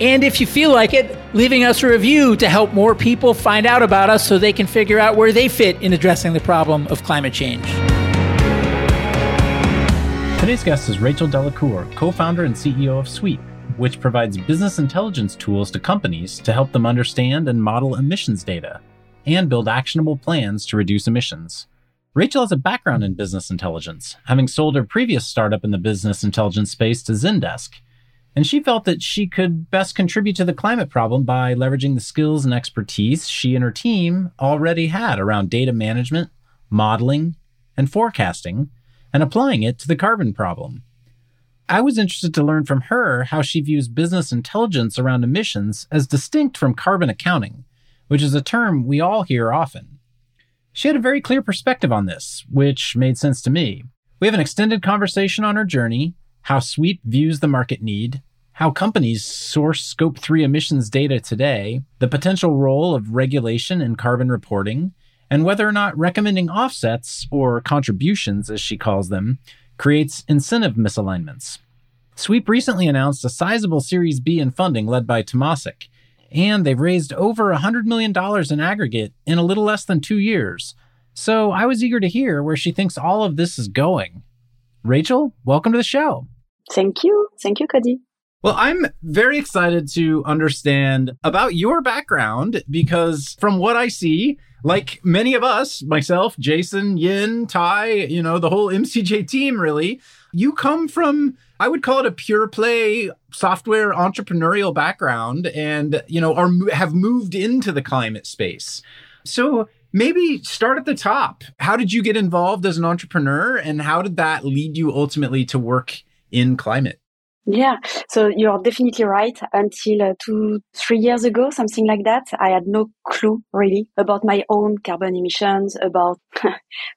and if you feel like it, leaving us a review to help more people find out about us so they can figure out where they fit in addressing the problem of climate change. Today's guest is Rachel Delacour, co founder and CEO of Sweep, which provides business intelligence tools to companies to help them understand and model emissions data and build actionable plans to reduce emissions. Rachel has a background in business intelligence, having sold her previous startup in the business intelligence space to Zendesk and she felt that she could best contribute to the climate problem by leveraging the skills and expertise she and her team already had around data management, modeling, and forecasting, and applying it to the carbon problem. I was interested to learn from her how she views business intelligence around emissions as distinct from carbon accounting, which is a term we all hear often. She had a very clear perspective on this, which made sense to me. We have an extended conversation on her journey how Sweep views the market need, how companies source Scope 3 emissions data today, the potential role of regulation in carbon reporting, and whether or not recommending offsets, or contributions as she calls them, creates incentive misalignments. Sweep recently announced a sizable Series B in funding led by Temasek, and they've raised over $100 million in aggregate in a little less than two years. So I was eager to hear where she thinks all of this is going. Rachel, welcome to the show. Thank you. Thank you, Cody. Well, I'm very excited to understand about your background because from what I see, like many of us, myself, Jason, Yin, Ty, you know, the whole MCJ team really, you come from I would call it a pure play software entrepreneurial background and, you know, are have moved into the climate space. So, maybe start at the top. How did you get involved as an entrepreneur and how did that lead you ultimately to work in climate? Yeah, so you're definitely right. Until uh, two, three years ago, something like that, I had no clue really about my own carbon emissions, about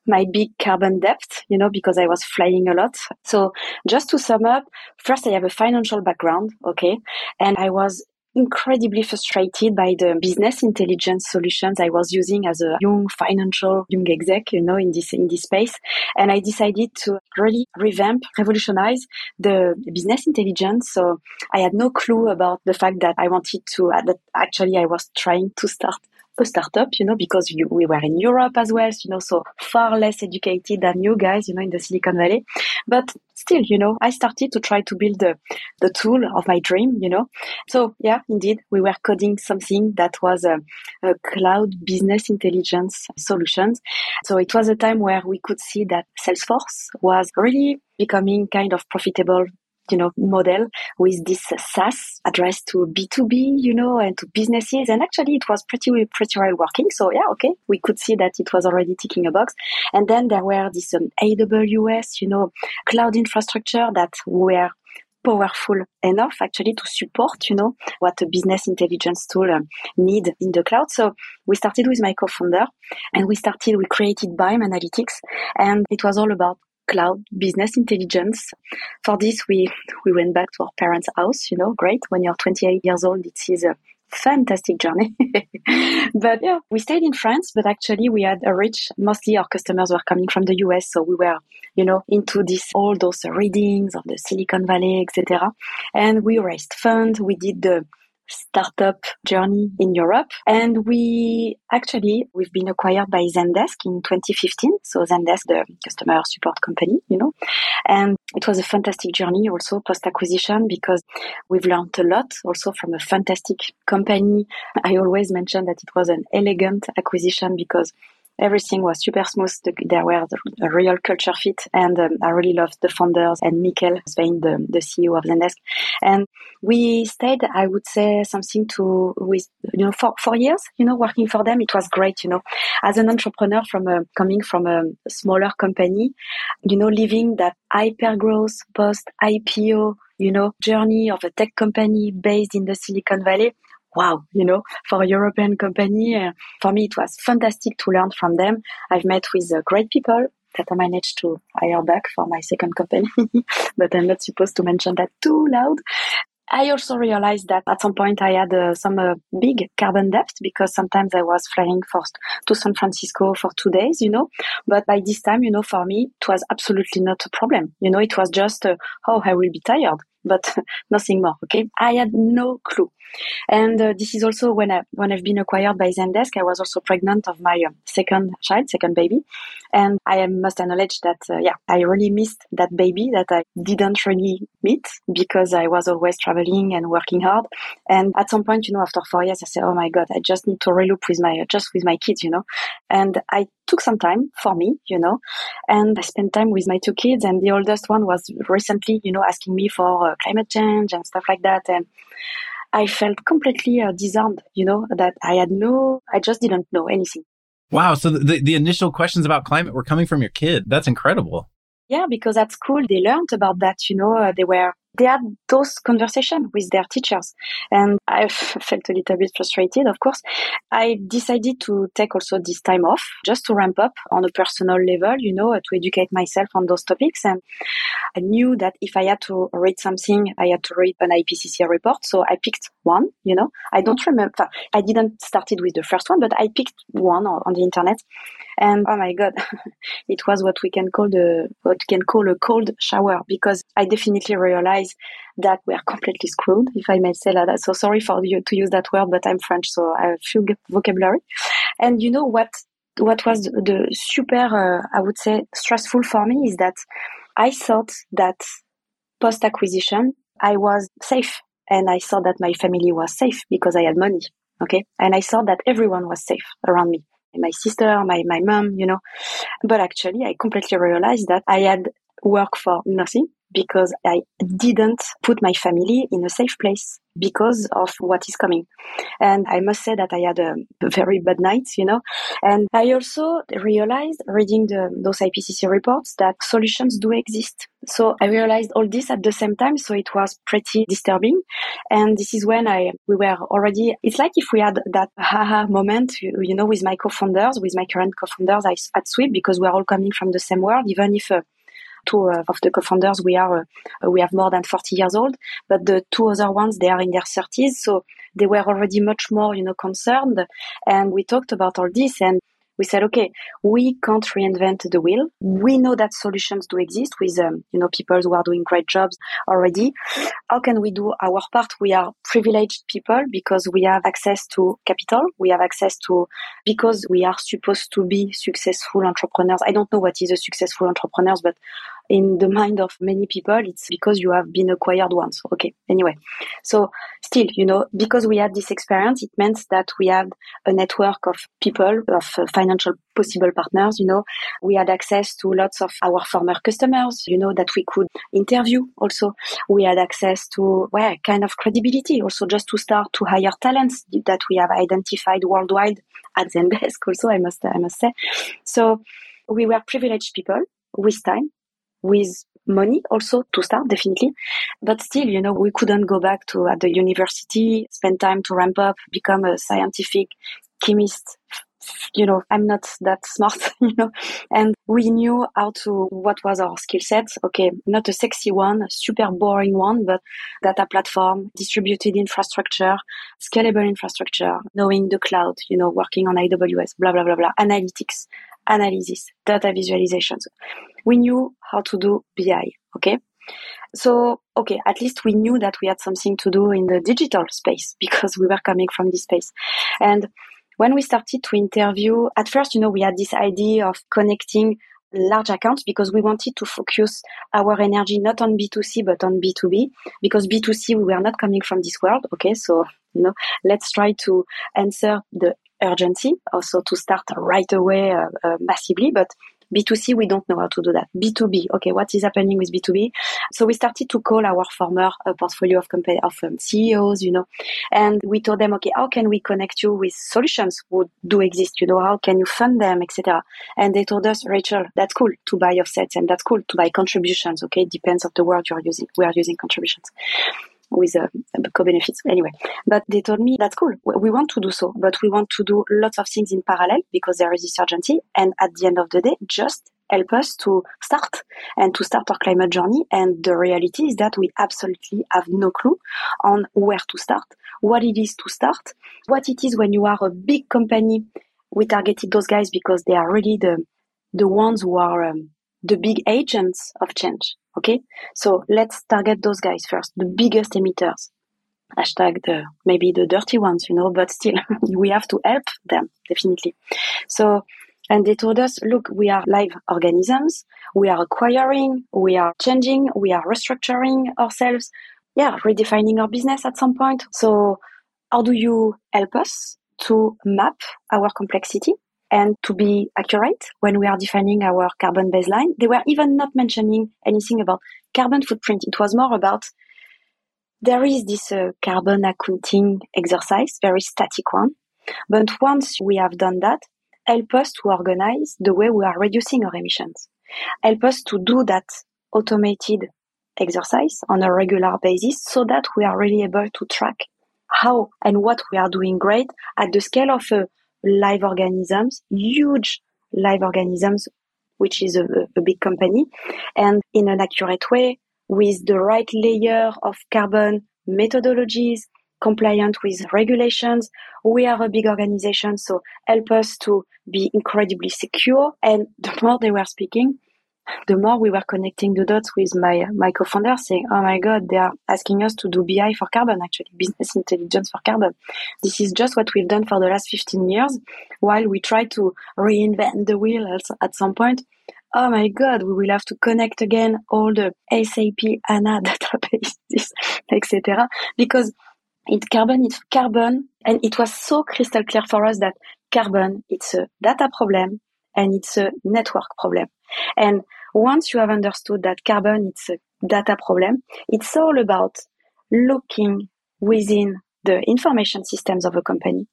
my big carbon debt, you know, because I was flying a lot. So just to sum up, first I have a financial background, okay, and I was incredibly frustrated by the business intelligence solutions I was using as a young financial young exec, you know, in this in this space. And I decided to really revamp, revolutionize the business intelligence. So I had no clue about the fact that I wanted to that actually I was trying to start a startup, you know, because you, we were in Europe as well, you know, so far less educated than you guys, you know, in the Silicon Valley. But still, you know, I started to try to build the, the tool of my dream, you know. So yeah, indeed, we were coding something that was a, a cloud business intelligence solutions. So it was a time where we could see that Salesforce was really becoming kind of profitable you know, model with this SaaS addressed to B2B, you know, and to businesses. And actually it was pretty, pretty well working. So yeah, okay. We could see that it was already ticking a box. And then there were this um, AWS, you know, cloud infrastructure that were powerful enough actually to support, you know, what a business intelligence tool um, need in the cloud. So we started with my co-founder and we started, we created BIME Analytics and it was all about cloud business intelligence. For this, we, we went back to our parents' house, you know, great. When you're 28 years old, it is a fantastic journey. but yeah, we stayed in France, but actually we had a rich, mostly our customers were coming from the US. So we were, you know, into this, all those readings of the Silicon Valley, etc. And we raised funds. We did the startup journey in Europe. And we actually, we've been acquired by Zendesk in 2015. So Zendesk, the customer support company, you know, and it was a fantastic journey also post acquisition because we've learned a lot also from a fantastic company. I always mention that it was an elegant acquisition because everything was super smooth. There were a real culture fit, and um, I really loved the founders and Mikkel Svane, the, the CEO of Zendesk. And we stayed, I would say, something to with you know for four years. You know, working for them, it was great. You know, as an entrepreneur from a, coming from a smaller company, you know, living that hyper growth post IPO, you know, journey of a tech company based in the Silicon Valley wow, you know, for a European company, uh, for me, it was fantastic to learn from them. I've met with uh, great people that I managed to hire back for my second company, but I'm not supposed to mention that too loud. I also realized that at some point I had uh, some uh, big carbon debt because sometimes I was flying for, to San Francisco for two days, you know. But by this time, you know, for me, it was absolutely not a problem. You know, it was just, uh, oh, I will be tired but nothing more. Okay. I had no clue. And uh, this is also when I, when I've been acquired by Zendesk, I was also pregnant of my uh, second child, second baby. And I must acknowledge that, uh, yeah, I really missed that baby that I didn't really meet because I was always traveling and working hard. And at some point, you know, after four years, I said, Oh my God, I just need to reloop with my, just with my kids, you know, and I took some time for me, you know, and I spent time with my two kids. And the oldest one was recently, you know, asking me for uh, climate change and stuff like that. And I felt completely uh, disarmed, you know, that I had no, I just didn't know anything. Wow. So the, the initial questions about climate were coming from your kid. That's incredible. Yeah, because at school they learned about that, you know, uh, they were they had those conversations with their teachers. And I felt a little bit frustrated, of course. I decided to take also this time off just to ramp up on a personal level, you know, to educate myself on those topics. And I knew that if I had to read something, I had to read an IPCC report. So I picked one, you know, I don't remember, I didn't started with the first one, but I picked one on the internet. And oh my God, it was what we can call the, what can call a cold shower because I definitely realized realize that we are completely screwed, if I may say that. So sorry for you to use that word, but I'm French, so I have few vocabulary. And you know what? What was the, the super, uh, I would say, stressful for me is that I thought that post acquisition, I was safe and I thought that my family was safe because I had money. Okay. And I thought that everyone was safe around me. My sister, my, my mom, you know, but actually I completely realized that I had work for nothing because I didn't put my family in a safe place because of what is coming. And I must say that I had a very bad night, you know. And I also realized reading the, those IPCC reports that solutions do exist. So I realized all this at the same time. So it was pretty disturbing. And this is when I, we were already, it's like if we had that haha moment, you, you know, with my co-founders, with my current co-founders at Sweep, because we're all coming from the same world, even if uh, two uh, of the co-founders we are uh, we have more than 40 years old but the two other ones they are in their 30s so they were already much more you know concerned and we talked about all this and we said, okay, we can't reinvent the wheel. We know that solutions do exist with, um, you know, people who are doing great jobs already. How can we do our part? We are privileged people because we have access to capital. We have access to, because we are supposed to be successful entrepreneurs. I don't know what is a successful entrepreneurs, but in the mind of many people, it's because you have been acquired once. Okay. Anyway. So still, you know, because we had this experience, it meant that we had a network of people, of uh, financial possible partners, you know, we had access to lots of our former customers, you know, that we could interview also. We had access to, well, kind of credibility also just to start to hire talents that we have identified worldwide at Zendesk also, I must, I must say. So we were privileged people with time with money also to start definitely. But still you know we couldn't go back to at the university spend time to ramp up become a scientific chemist. You know i'm not that smart you know. And we knew how to what was our skill set. Okay not a sexy one a super boring one but data platform distributed infrastructure scalable infrastructure knowing the cloud you know working on aws blah blah blah blah analytics analysis, data visualizations. We knew how to do BI. Okay. So, okay, at least we knew that we had something to do in the digital space because we were coming from this space. And when we started to interview, at first, you know, we had this idea of connecting large accounts because we wanted to focus our energy not on B2C but on B2B because B2C we were not coming from this world. Okay, so you know, let's try to answer the urgency also to start right away uh, uh, massively, but B2C, we don't know how to do that. B2B, okay, what is happening with B2B? So we started to call our former uh, portfolio of company, of um, CEOs, you know, and we told them, okay, how can we connect you with solutions who do exist? You know, how can you fund them, etc. And they told us, Rachel, that's cool to buy offsets and that's cool to buy contributions. Okay, depends of the word you're using. We are using contributions. With uh, co-benefits anyway. But they told me that's cool. We want to do so, but we want to do lots of things in parallel because there is this urgency. And at the end of the day, just help us to start and to start our climate journey. And the reality is that we absolutely have no clue on where to start, what it is to start, what it is when you are a big company. We targeted those guys because they are really the the ones who are um, the big agents of change. Okay, so let's target those guys first, the biggest emitters. Hashtag the maybe the dirty ones, you know, but still we have to help them definitely. So and they told us, look, we are live organisms. We are acquiring, we are changing, we are restructuring ourselves. Yeah, redefining our business at some point. So how do you help us to map our complexity and to be accurate when we are defining our carbon baseline? They were even not mentioning anything about carbon footprint. It was more about there is this uh, carbon accounting exercise, very static one. But once we have done that, help us to organize the way we are reducing our emissions. Help us to do that automated exercise on a regular basis so that we are really able to track how and what we are doing great at the scale of uh, live organisms, huge live organisms, which is a, a big company, and in an accurate way with the right layer of carbon methodologies, compliant with regulations. We are a big organization, so help us to be incredibly secure. And the more they were speaking, the more we were connecting the dots with my my co-founder saying, "Oh my God, they are asking us to do BI for carbon, actually business intelligence for carbon. This is just what we've done for the last 15 years, while we try to reinvent the wheel at some point." Oh my God, we will have to connect again all the SAP ANA databases, etc. Because it carbon it's carbon and it was so crystal clear for us that carbon it's a data problem and it's a network problem. And once you have understood that carbon it's a data problem it's all about looking within the information systems of a company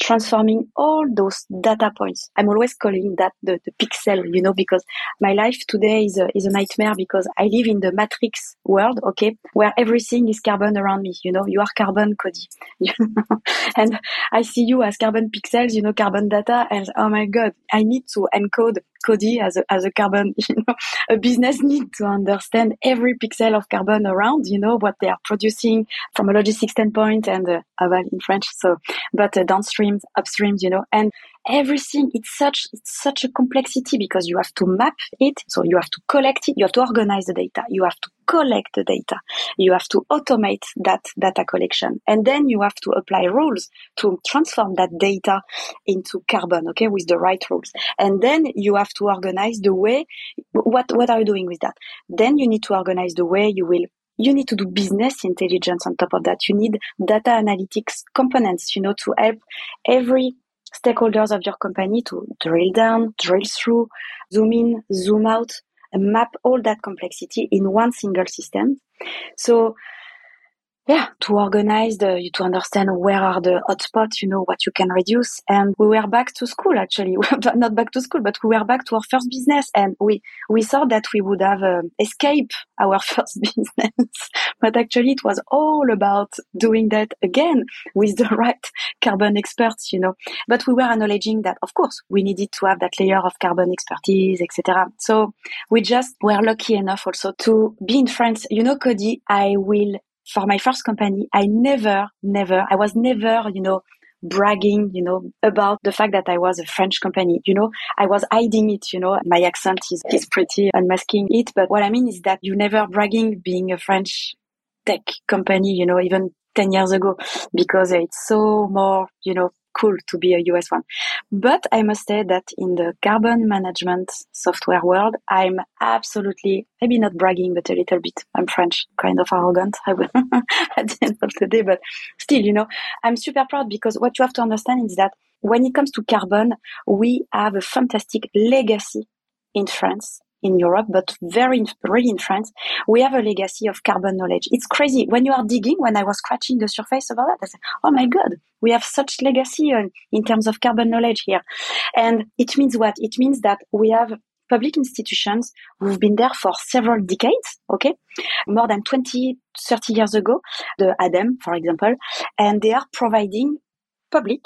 transforming all those data points. I'm always calling that the, the pixel, you know, because my life today is a, is a nightmare because I live in the matrix world, okay, where everything is carbon around me. You know, you are carbon, Cody. and I see you as carbon pixels, you know, carbon data. And oh my God, I need to encode Cody as a, as a carbon, you know, a business need to understand every pixel of carbon around, you know, what they are producing from a logistics standpoint and uh, in French. So, but uh, downstreams, upstreams, you know, and everything. It's such it's such a complexity because you have to map it. So you have to collect it. You have to organize the data. You have to collect the data. You have to automate that data collection. And then you have to apply rules to transform that data into carbon okay with the right rules. And then you have to organize the way what what are you doing with that? Then you need to organize the way you will you need to do business intelligence on top of that. You need data analytics components, you know, to help every stakeholders of your company to drill down, drill through, zoom in, zoom out, and map all that complexity in one single system. So yeah, to organize the, to understand where are the hotspots, you know, what you can reduce. And we were back to school, actually. Not back to school, but we were back to our first business. And we, we thought that we would have uh, escaped our first business. but actually it was all about doing that again with the right carbon experts, you know. But we were acknowledging that, of course, we needed to have that layer of carbon expertise, etc. So we just were lucky enough also to be in France. You know, Cody, I will for my first company, I never, never, I was never, you know, bragging, you know, about the fact that I was a French company. You know, I was hiding it, you know, my accent is, is pretty unmasking it. But what I mean is that you never bragging being a French tech company, you know, even 10 years ago, because it's so more, you know, cool to be a US one. But I must say that in the carbon management software world, I'm absolutely, maybe not bragging, but a little bit. I'm French, kind of arrogant, I will, at the end of the day, but still, you know, I'm super proud because what you have to understand is that when it comes to carbon, we have a fantastic legacy in France in Europe, but very really in France, we have a legacy of carbon knowledge. It's crazy. When you are digging, when I was scratching the surface about that, I said, oh my God, we have such legacy uh, in terms of carbon knowledge here. And it means what? It means that we have public institutions who've been there for several decades, okay? More than 20, 30 years ago, the ADEME, for example, and they are providing public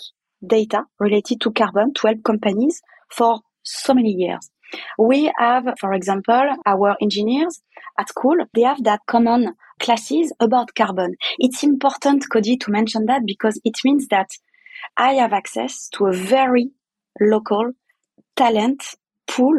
data related to carbon to help companies for so many years. We have, for example, our engineers at school, they have that common classes about carbon. It's important, Cody, to mention that because it means that I have access to a very local talent pool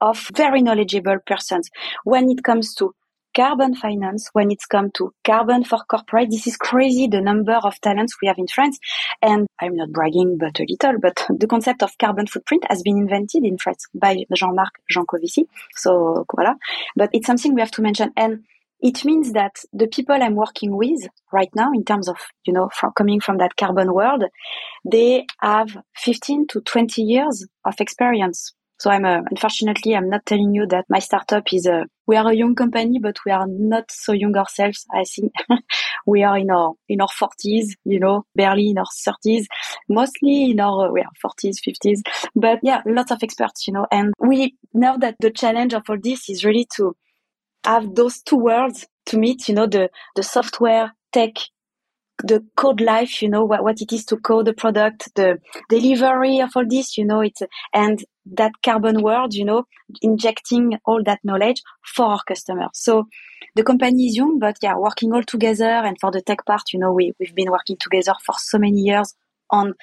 of very knowledgeable persons when it comes to carbon finance, when it's come to carbon for corporate. This is crazy the number of talents we have in France. And I'm not bragging, but a little, but the concept of carbon footprint has been invented in France by Jean-Marc Jancovici. So, voilà. But it's something we have to mention. And it means that the people I'm working with right now, in terms of, you know, from coming from that carbon world, they have 15 to 20 years of experience so I'm uh, unfortunately I'm not telling you that my startup is a we are a young company, but we are not so young ourselves. I think we are in our in our forties, you know, barely in our thirties, mostly in our we are forties, fifties. But yeah, lots of experts, you know, and we know that the challenge of all this is really to have those two worlds to meet, you know, the the software tech the code life, you know, what, what it is to code a product, the delivery of all this, you know, it's, and that carbon world, you know, injecting all that knowledge for our customers. So the company is young, but yeah, working all together. And for the tech part, you know, we, we've been working together for so many years on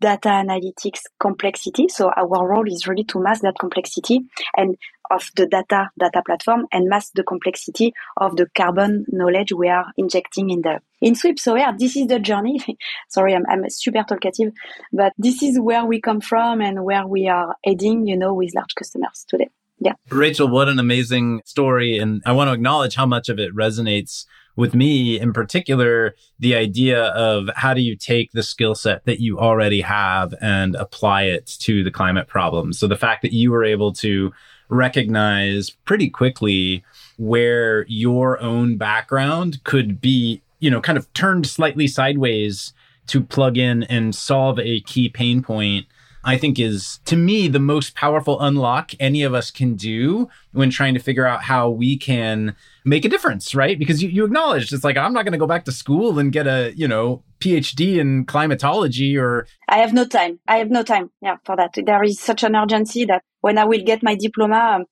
data analytics complexity. So our role is really to mask that complexity and of the data data platform and mask the complexity of the carbon knowledge we are injecting in the in Sweep. So yeah, this is the journey. Sorry, I'm, I'm super talkative, but this is where we come from and where we are heading, you know, with large customers today. Yeah. Rachel, what an amazing story. And I want to acknowledge how much of it resonates with me in particular, the idea of how do you take the skill set that you already have and apply it to the climate problem. So the fact that you were able to recognize pretty quickly where your own background could be, you know, kind of turned slightly sideways to plug in and solve a key pain point I think is to me the most powerful unlock any of us can do when trying to figure out how we can make a difference, right? Because you, you acknowledged it's like I'm not going to go back to school and get a, you know, PhD in climatology or I have no time. I have no time. Yeah, for that. There is such an urgency that when I will get my diploma, um,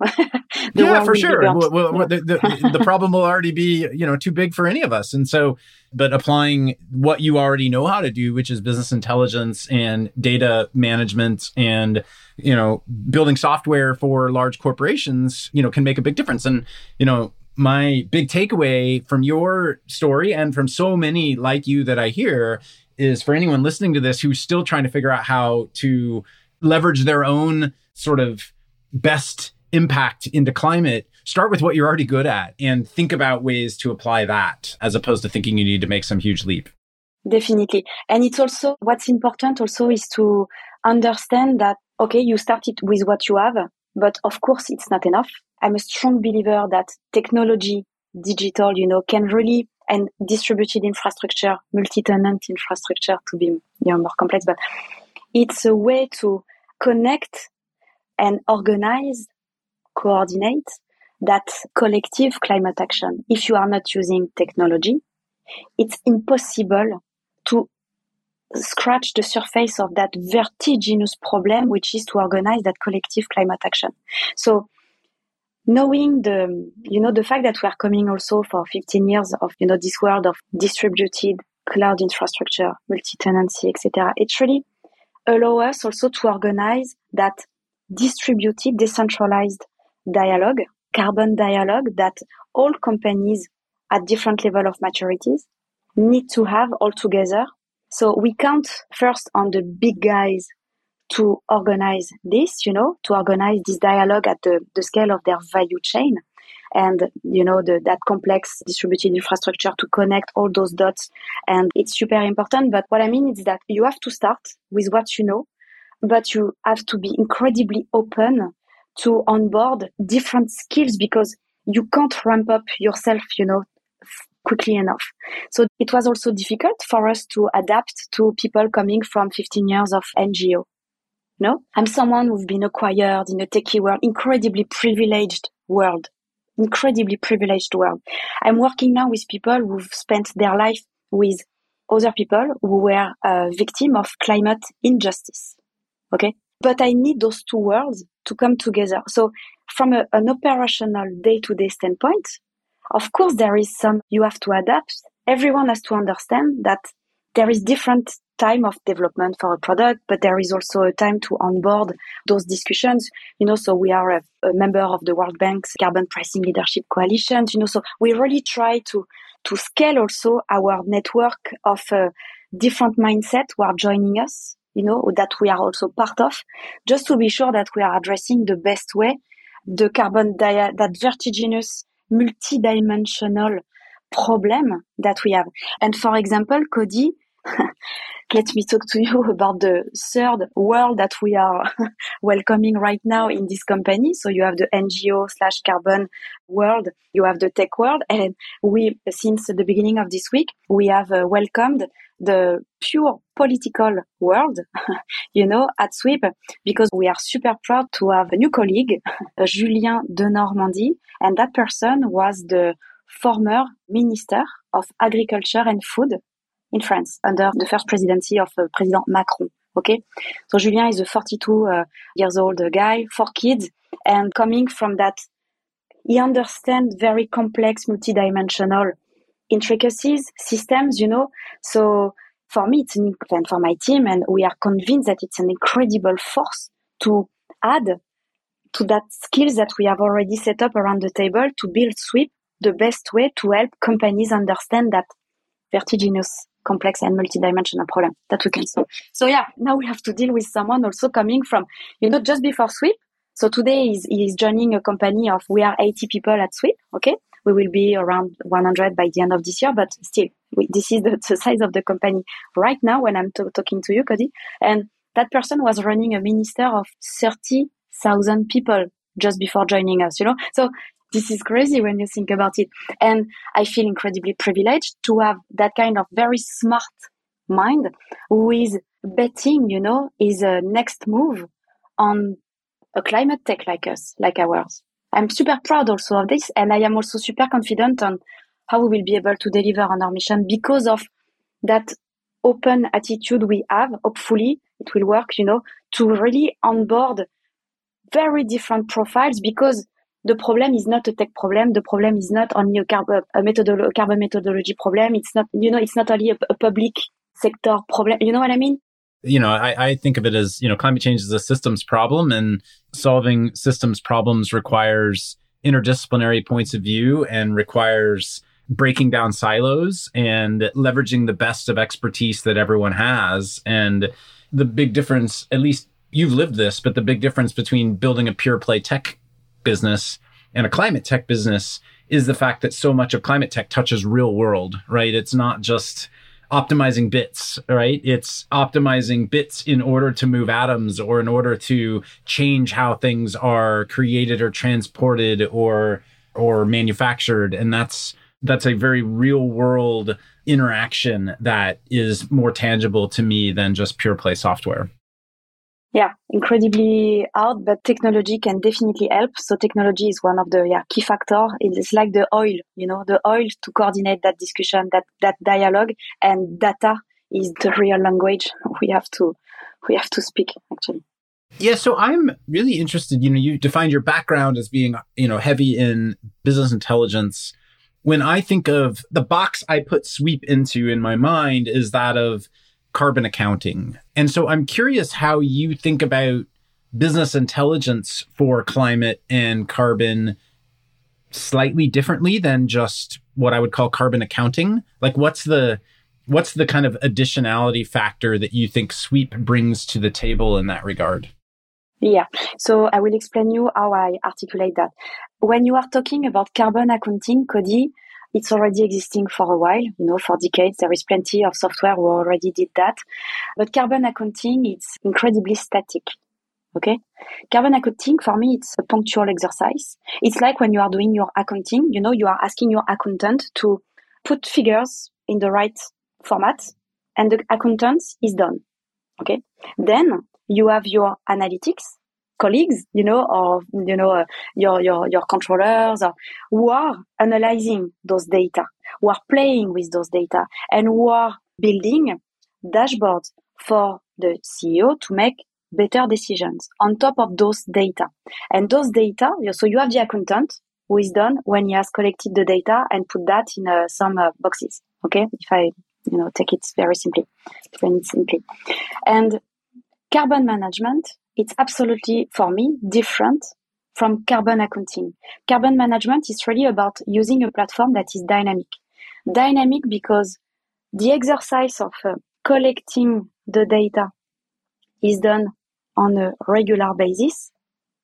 yeah, for sure. Well, well, yeah. The, the, the problem will already be, you know, too big for any of us. And so, but applying what you already know how to do, which is business intelligence and data management and, you know, building software for large corporations, you know, can make a big difference. And, you know, my big takeaway from your story and from so many like you that I hear is for anyone listening to this who's still trying to figure out how to leverage their own sort of best impact into climate, start with what you're already good at and think about ways to apply that as opposed to thinking you need to make some huge leap. Definitely. And it's also what's important also is to understand that, okay, you started with what you have, but of course it's not enough. I'm a strong believer that technology, digital, you know, can really and distributed infrastructure, multi-tenant infrastructure to be you know, more complex, but it's a way to connect and organize coordinate that collective climate action. If you are not using technology, it's impossible to scratch the surface of that vertiginous problem, which is to organize that collective climate action. So knowing the, you know, the fact that we are coming also for 15 years of, you know, this world of distributed cloud infrastructure, multi-tenancy, etc. It really allow us also to organize that distributed, decentralized dialogue, carbon dialogue that all companies at different level of maturities need to have all together. So we count first on the big guys to organize this, you know, to organize this dialogue at the, the scale of their value chain and, you know, the, that complex distributed infrastructure to connect all those dots. And it's super important. But what I mean is that you have to start with what you know, but you have to be incredibly open to onboard different skills because you can't ramp up yourself, you know, quickly enough. So it was also difficult for us to adapt to people coming from 15 years of NGO. No, I'm someone who's been acquired in a techie world, incredibly privileged world, incredibly privileged world. I'm working now with people who've spent their life with other people who were a victim of climate injustice. Okay. But I need those two worlds to come together. So from a, an operational day to day standpoint, of course, there is some you have to adapt. Everyone has to understand that there is different time of development for a product, but there is also a time to onboard those discussions. You know, so we are a, a member of the World Bank's Carbon Pricing Leadership Coalition. You know, so we really try to to scale also our network of uh, different mindset who are joining us. You know, that we are also part of, just to be sure that we are addressing the best way the carbon that vertiginous multidimensional problem that we have. And for example, Cody, let me talk to you about the third world that we are welcoming right now in this company. So you have the NGO slash carbon world, you have the tech world, and we, since the beginning of this week, we have uh, welcomed the pure political world, you know, at Sweep, because we are super proud to have a new colleague, Julien Denormandie, and that person was the former minister of agriculture and food in France under the first presidency of uh, President Macron. Okay, so Julien is a 42 uh, years old guy, four kids, and coming from that, he understands very complex, multidimensional intricacies, systems. You know, so for me, it's an, and for my team, and we are convinced that it's an incredible force to add to that skills that we have already set up around the table to build Sweep the best way to help companies understand that vertiginous complex and multidimensional problem that we can solve. So yeah, now we have to deal with someone also coming from, you know, just before Sweep. So today he's, he's joining a company of, we are 80 people at Sweep. Okay. We will be around 100 by the end of this year, but still, we, this is the, the, size of the company right now when I'm t- talking to you, Cody. And that person was running a minister of 30,000 people just before joining us, you know? So this is crazy when you think about it. And I feel incredibly privileged to have that kind of very smart mind who is betting, you know, is a next move on a climate tech like us, like ours. I'm super proud also of this. And I am also super confident on how we will be able to deliver on our mission because of that open attitude we have. Hopefully it will work, you know, to really onboard very different profiles because the problem is not a tech problem. The problem is not only a, carb- a, methodolo- carbon methodology problem. It's not, you know, it's not only a, a public sector problem. You know what I mean? You know, I, I, think of it as, you know, climate change is a systems problem and solving systems problems requires interdisciplinary points of view and requires breaking down silos and leveraging the best of expertise that everyone has. And the big difference, at least you've lived this, but the big difference between building a pure play tech business and a climate tech business is the fact that so much of climate tech touches real world, right? It's not just optimizing bits, right? It's optimizing bits in order to move atoms or in order to change how things are created or transported or or manufactured and that's that's a very real world interaction that is more tangible to me than just pure play software yeah, incredibly hard, but technology can definitely help. So technology is one of the yeah, key factor. It's like the oil, you know, the oil to coordinate that discussion, that, that dialogue and data is the real language we have to, we have to speak actually. Yeah, so I'm really interested. You know, you defined your background as being, you know, heavy in business intelligence. When I think of the box I put sweep into in my mind is that of carbon accounting. And so I'm curious how you think about business intelligence for climate and carbon slightly differently than just what I would call carbon accounting. Like what's the what's the kind of additionality factor that you think sweep brings to the table in that regard? Yeah. So I will explain you how I articulate that. When you are talking about carbon accounting, Cody, it's already existing for a while, you know, for decades. There is plenty of software who already did that. But carbon accounting, it's incredibly static. Okay. Carbon accounting, for me, it's a punctual exercise. It's like when you are doing your accounting, you know, you are asking your accountant to put figures in the right format and the accountant is done. Okay. Then you have your analytics colleagues, you know, or, you know, uh, your, your, your controllers or, who are analyzing those data, who are playing with those data and who are building dashboards for the CEO to make better decisions on top of those data. And those data, so you have the accountant who is done when he has collected the data and put that in uh, some uh, boxes. Okay. If I, you know, take it very simply, very simply. And carbon management, it's absolutely for me different from carbon accounting. Carbon management is really about using a platform that is dynamic. Dynamic because the exercise of uh, collecting the data is done on a regular basis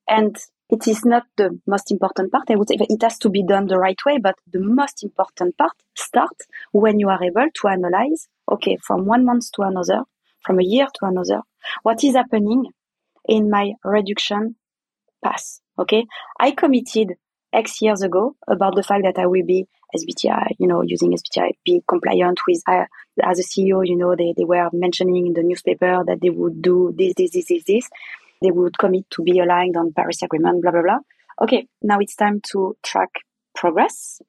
and it is not the most important part. I would say it has to be done the right way, but the most important part starts when you are able to analyze, okay, from one month to another, from a year to another, what is happening in my reduction path. Okay. I committed X years ago about the fact that I will be SBTI, you know, using SBTI, be compliant with, uh, as a CEO, you know, they, they were mentioning in the newspaper that they would do this, this, this, this, this. They would commit to be aligned on Paris Agreement, blah, blah, blah. Okay. Now it's time to track progress.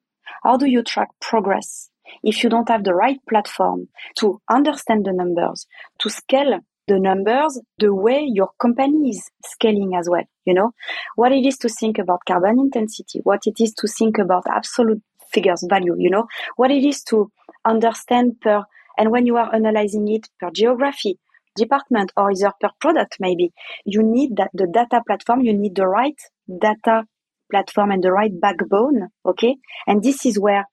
How do you track progress? If you don't have the right platform to understand the numbers, to scale the numbers the way your company is scaling as well. You know, what it is to think about carbon intensity, what it is to think about absolute figures value, you know, what it is to understand per, and when you are analyzing it per geography, department or either per product, maybe you need that the data platform, you need the right data platform and the right backbone. Okay. And this is where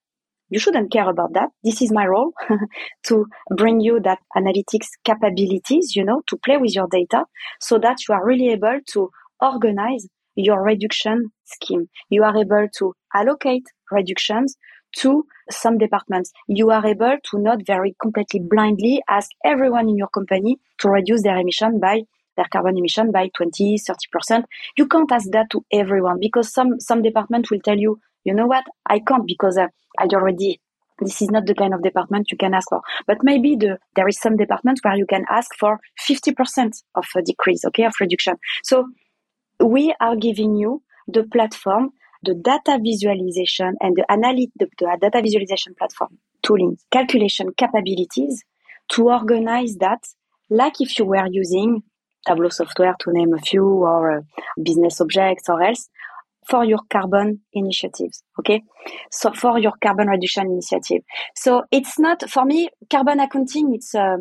you shouldn't care about that. This is my role to bring you that analytics capabilities, you know, to play with your data so that you are really able to organize your reduction scheme. You are able to allocate reductions to some departments. You are able to not very completely blindly ask everyone in your company to reduce their emission by their carbon emission by 20, 30%. You can't ask that to everyone because some, some department will tell you, you know what? I can't because uh, I already this is not the kind of department you can ask for. But maybe the, there is some department where you can ask for 50% of a decrease, okay, of reduction. So we are giving you the platform, the data visualization and the analytic, the, the data visualization platform, tooling, calculation capabilities to organize that like if you were using Tableau software to name a few or uh, business objects or else for your carbon initiatives. Okay. So for your carbon reduction initiative. So it's not for me, carbon accounting. It's, uh,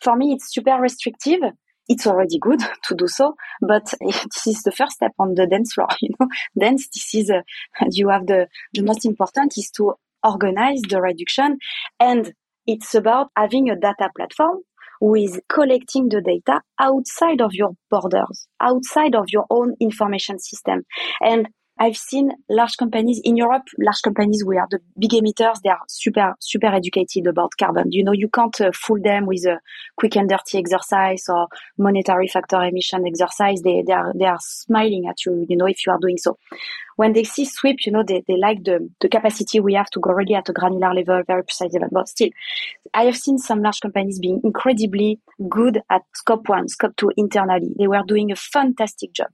for me, it's super restrictive. It's already good to do so, but this is the first step on the dance floor. You know, dance. This is, uh, you have the, the most important is to organize the reduction and it's about having a data platform with collecting the data outside of your borders, outside of your own information system. And I've seen large companies in Europe, large companies where the big emitters, they are super, super educated about carbon. You know, you can't uh, fool them with a quick and dirty exercise or monetary factor emission exercise. They, they are, they are smiling at you, you know, if you are doing so. When they see sweep, you know, they, they like the, the capacity we have to go really at a granular level, very precise level. But still, I have seen some large companies being incredibly good at scope one, scope two internally. They were doing a fantastic job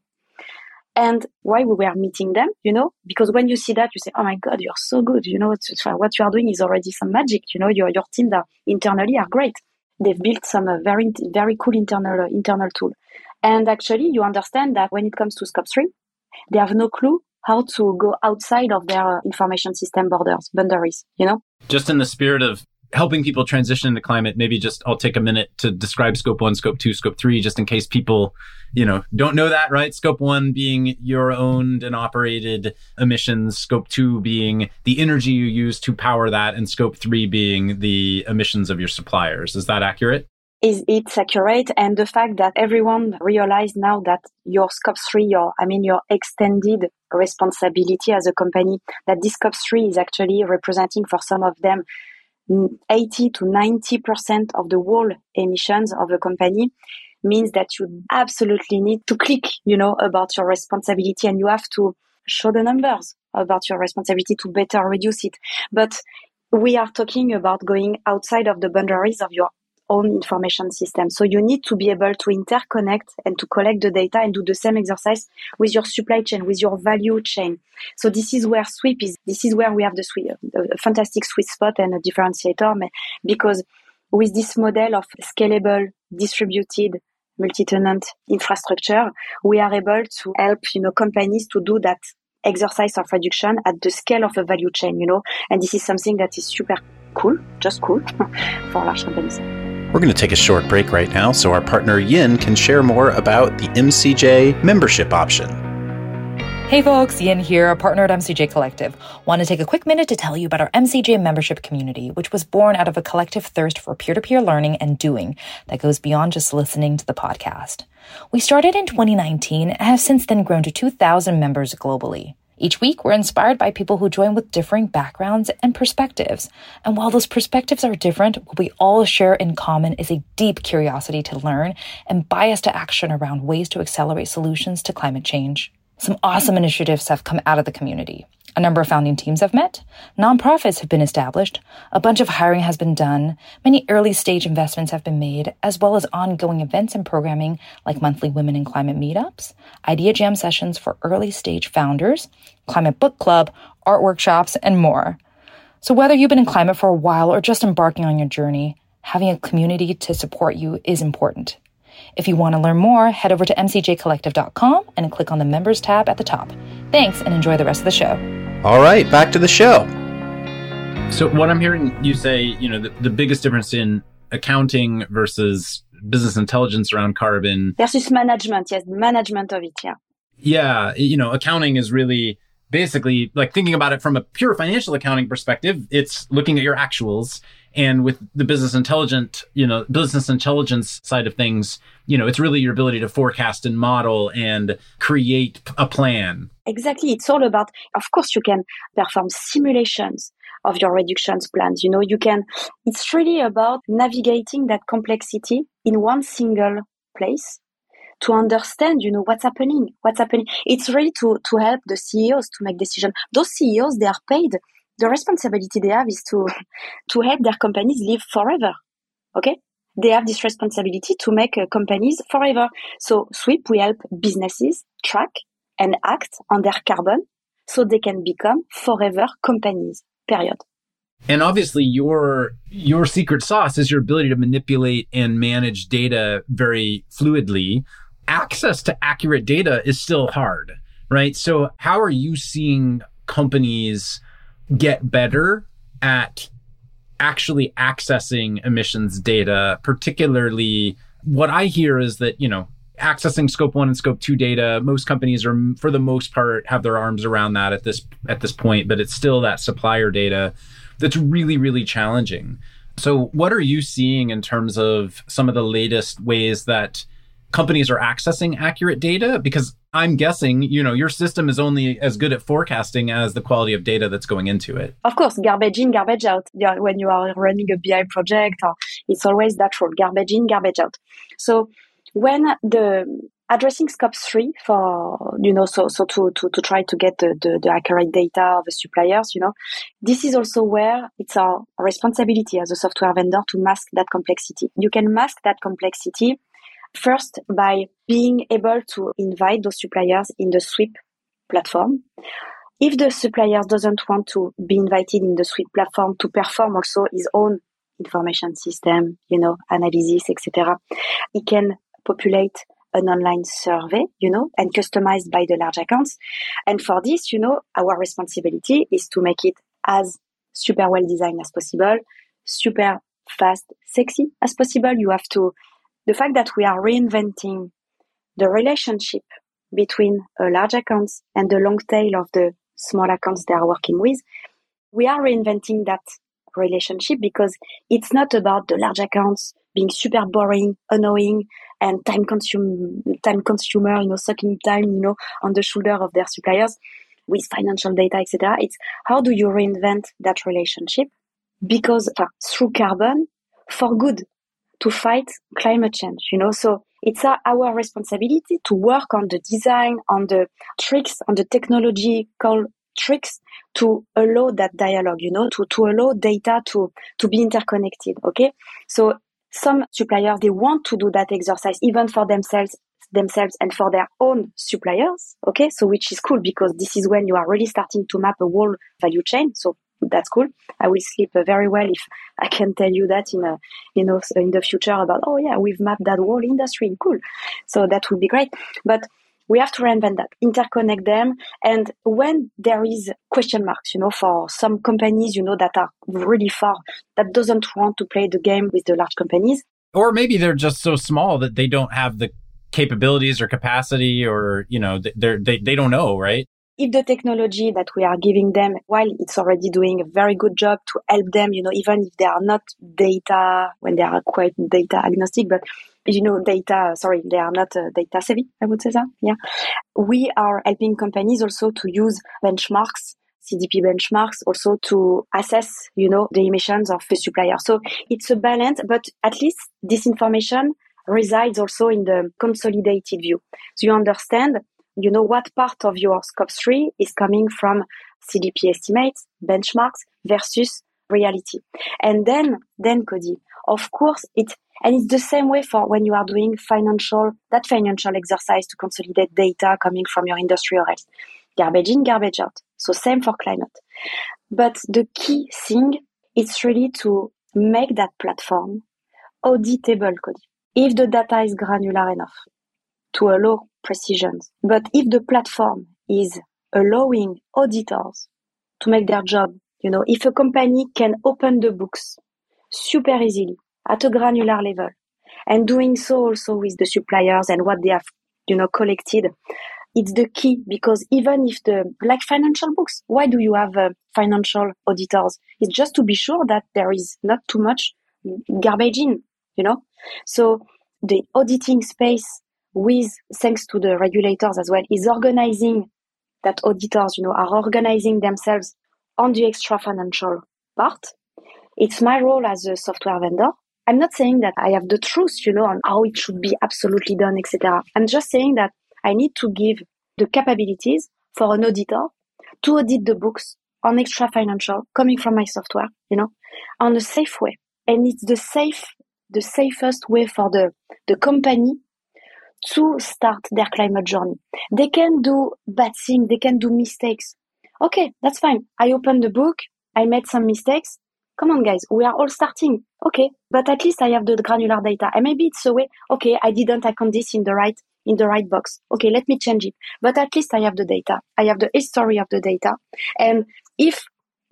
and why we were meeting them, you know, because when you see that, you say, Oh my God, you're so good. You know, what you are doing is already some magic. You know, your, your team that internally are great. They've built some uh, very, very cool internal, uh, internal tool. And actually you understand that when it comes to scope three, they have no clue how to go outside of their uh, information system borders, boundaries, you know? Just in the spirit of helping people transition into climate, maybe just I'll take a minute to describe scope one, scope two, scope three, just in case people, you know, don't know that, right? Scope one being your owned and operated emissions, scope two being the energy you use to power that, and scope three being the emissions of your suppliers. Is that accurate? Is it accurate and the fact that everyone realized now that your scope three, your I mean your extended responsibility as a company, that this scope three is actually representing for some of them 80 to 90% of the whole emissions of a company means that you absolutely need to click, you know, about your responsibility and you have to show the numbers about your responsibility to better reduce it. But we are talking about going outside of the boundaries of your own information system. So you need to be able to interconnect and to collect the data and do the same exercise with your supply chain, with your value chain. So this is where Sweep is. This is where we have the sweet, fantastic sweet spot and a differentiator because with this model of scalable, distributed, multi-tenant infrastructure, we are able to help, you know, companies to do that exercise of reduction at the scale of a value chain, you know, and this is something that is super cool, just cool for large companies. We're going to take a short break right now so our partner Yin can share more about the MCJ membership option. Hey folks, Yin here, a partner at MCJ Collective. Want to take a quick minute to tell you about our MCJ membership community, which was born out of a collective thirst for peer to peer learning and doing that goes beyond just listening to the podcast. We started in 2019 and have since then grown to 2,000 members globally. Each week, we're inspired by people who join with differing backgrounds and perspectives. And while those perspectives are different, what we all share in common is a deep curiosity to learn and bias to action around ways to accelerate solutions to climate change. Some awesome initiatives have come out of the community. A number of founding teams have met, nonprofits have been established, a bunch of hiring has been done, many early stage investments have been made, as well as ongoing events and programming like monthly women in climate meetups, idea jam sessions for early stage founders, climate book club, art workshops, and more. So whether you've been in climate for a while or just embarking on your journey, having a community to support you is important. If you want to learn more, head over to mcjcollective.com and click on the members tab at the top. Thanks and enjoy the rest of the show. All right, back to the show. So, what I'm hearing you say, you know, the, the biggest difference in accounting versus business intelligence around carbon versus management, yes, management of it, yeah. Yeah, you know, accounting is really basically like thinking about it from a pure financial accounting perspective, it's looking at your actuals and with the business intelligent, you know, business intelligence side of things, you know, it's really your ability to forecast and model and create a plan. Exactly. It's all about, of course, you can perform simulations of your reductions plans. You know, you can, it's really about navigating that complexity in one single place to understand, you know, what's happening, what's happening. It's really to, to help the CEOs to make decisions. Those CEOs, they are paid the responsibility they have is to to help their companies live forever. Okay, they have this responsibility to make uh, companies forever. So Sweep, we help businesses track and act on their carbon so they can become forever companies. Period. And obviously your your secret sauce is your ability to manipulate and manage data very fluidly. Access to accurate data is still hard, right? So how are you seeing companies get better at actually accessing emissions data, particularly what I hear is that, you know, accessing scope 1 and scope 2 data, most companies are for the most part have their arms around that at this at this point, but it's still that supplier data that's really really challenging. So, what are you seeing in terms of some of the latest ways that companies are accessing accurate data? Because I'm guessing, you know, your system is only as good at forecasting as the quality of data that's going into it. Of course, garbage in, garbage out. When you are running a BI project, it's always that rule: garbage in, garbage out. So when the addressing scope three for you know so so to to, to try to get the, the, the accurate data of the suppliers you know this is also where it's our responsibility as a software vendor to mask that complexity you can mask that complexity First, by being able to invite those suppliers in the Sweep platform. If the supplier doesn't want to be invited in the Sweep platform to perform also his own information system, you know, analysis, etc., he can populate an online survey, you know, and customized by the large accounts. And for this, you know, our responsibility is to make it as super well designed as possible, super fast, sexy as possible. You have to the fact that we are reinventing the relationship between a large accounts and the long tail of the small accounts they are working with, we are reinventing that relationship because it's not about the large accounts being super boring, annoying, and time consume time consumer, you know, sucking time, you know, on the shoulder of their suppliers with financial data, etc. It's how do you reinvent that relationship? Because uh, through carbon, for good, to fight climate change, you know. So it's our responsibility to work on the design, on the tricks, on the technological tricks to allow that dialogue, you know, to, to allow data to, to be interconnected. Okay. So some suppliers, they want to do that exercise even for themselves themselves and for their own suppliers. Okay. So which is cool because this is when you are really starting to map a whole value chain. So that's cool. I will sleep uh, very well if I can tell you that in a, you know, in the future about, oh yeah, we've mapped that whole industry. Cool. So that would be great. But we have to reinvent that, interconnect them. And when there is question marks, you know, for some companies, you know, that are really far, that doesn't want to play the game with the large companies. Or maybe they're just so small that they don't have the capabilities or capacity or, you know, they're, they, they don't know, right? If the technology that we are giving them, while it's already doing a very good job to help them, you know, even if they are not data, when they are quite data agnostic, but you know, data, sorry, they are not uh, data savvy, I would say that. Yeah. We are helping companies also to use benchmarks, CDP benchmarks, also to assess, you know, the emissions of the supplier. So it's a balance, but at least this information resides also in the consolidated view. So you understand you know what part of your scope three is coming from CDP estimates, benchmarks versus reality. And then, then Cody, of course, it, and it's the same way for when you are doing financial, that financial exercise to consolidate data coming from your industry or else. Garbage in, garbage out. So same for climate. But the key thing is really to make that platform auditable, Cody. If the data is granular enough to allow precision. But if the platform is allowing auditors to make their job, you know, if a company can open the books super easily at a granular level and doing so also with the suppliers and what they have, you know, collected, it's the key because even if the, like financial books, why do you have uh, financial auditors? It's just to be sure that there is not too much garbage in, you know? So the auditing space with thanks to the regulators as well is organizing that auditors you know are organizing themselves on the extra financial part. It's my role as a software vendor. I'm not saying that i have the truth you know on how it should be absolutely done etc i'm just saying that i need to give the capabilities for an auditor to audit the books on extra financial coming from my software you know on a safe way. And it's the safe the safest way for the the company to start their climate journey. They can do bad things, they can do mistakes. Okay, that's fine. I opened the book, I made some mistakes. Come on, guys, we are all starting. Okay, but at least I have the granular data. And maybe it's a way, okay, I didn't account this in the right in the right box. Okay, let me change it. But at least I have the data. I have the history of the data. And if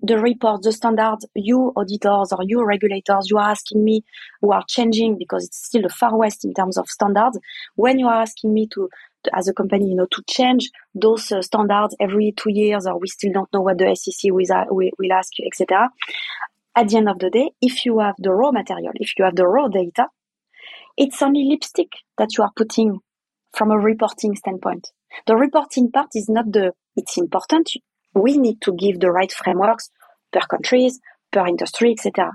the reports, the standards, you auditors or you regulators, you are asking me who are changing because it's still the far west in terms of standards. When you are asking me to, to as a company, you know, to change those uh, standards every two years, or we still don't know what the SEC will, uh, will, will ask you, etc. At the end of the day, if you have the raw material, if you have the raw data, it's only lipstick that you are putting from a reporting standpoint. The reporting part is not the, it's important we need to give the right frameworks per countries, per industry, etc.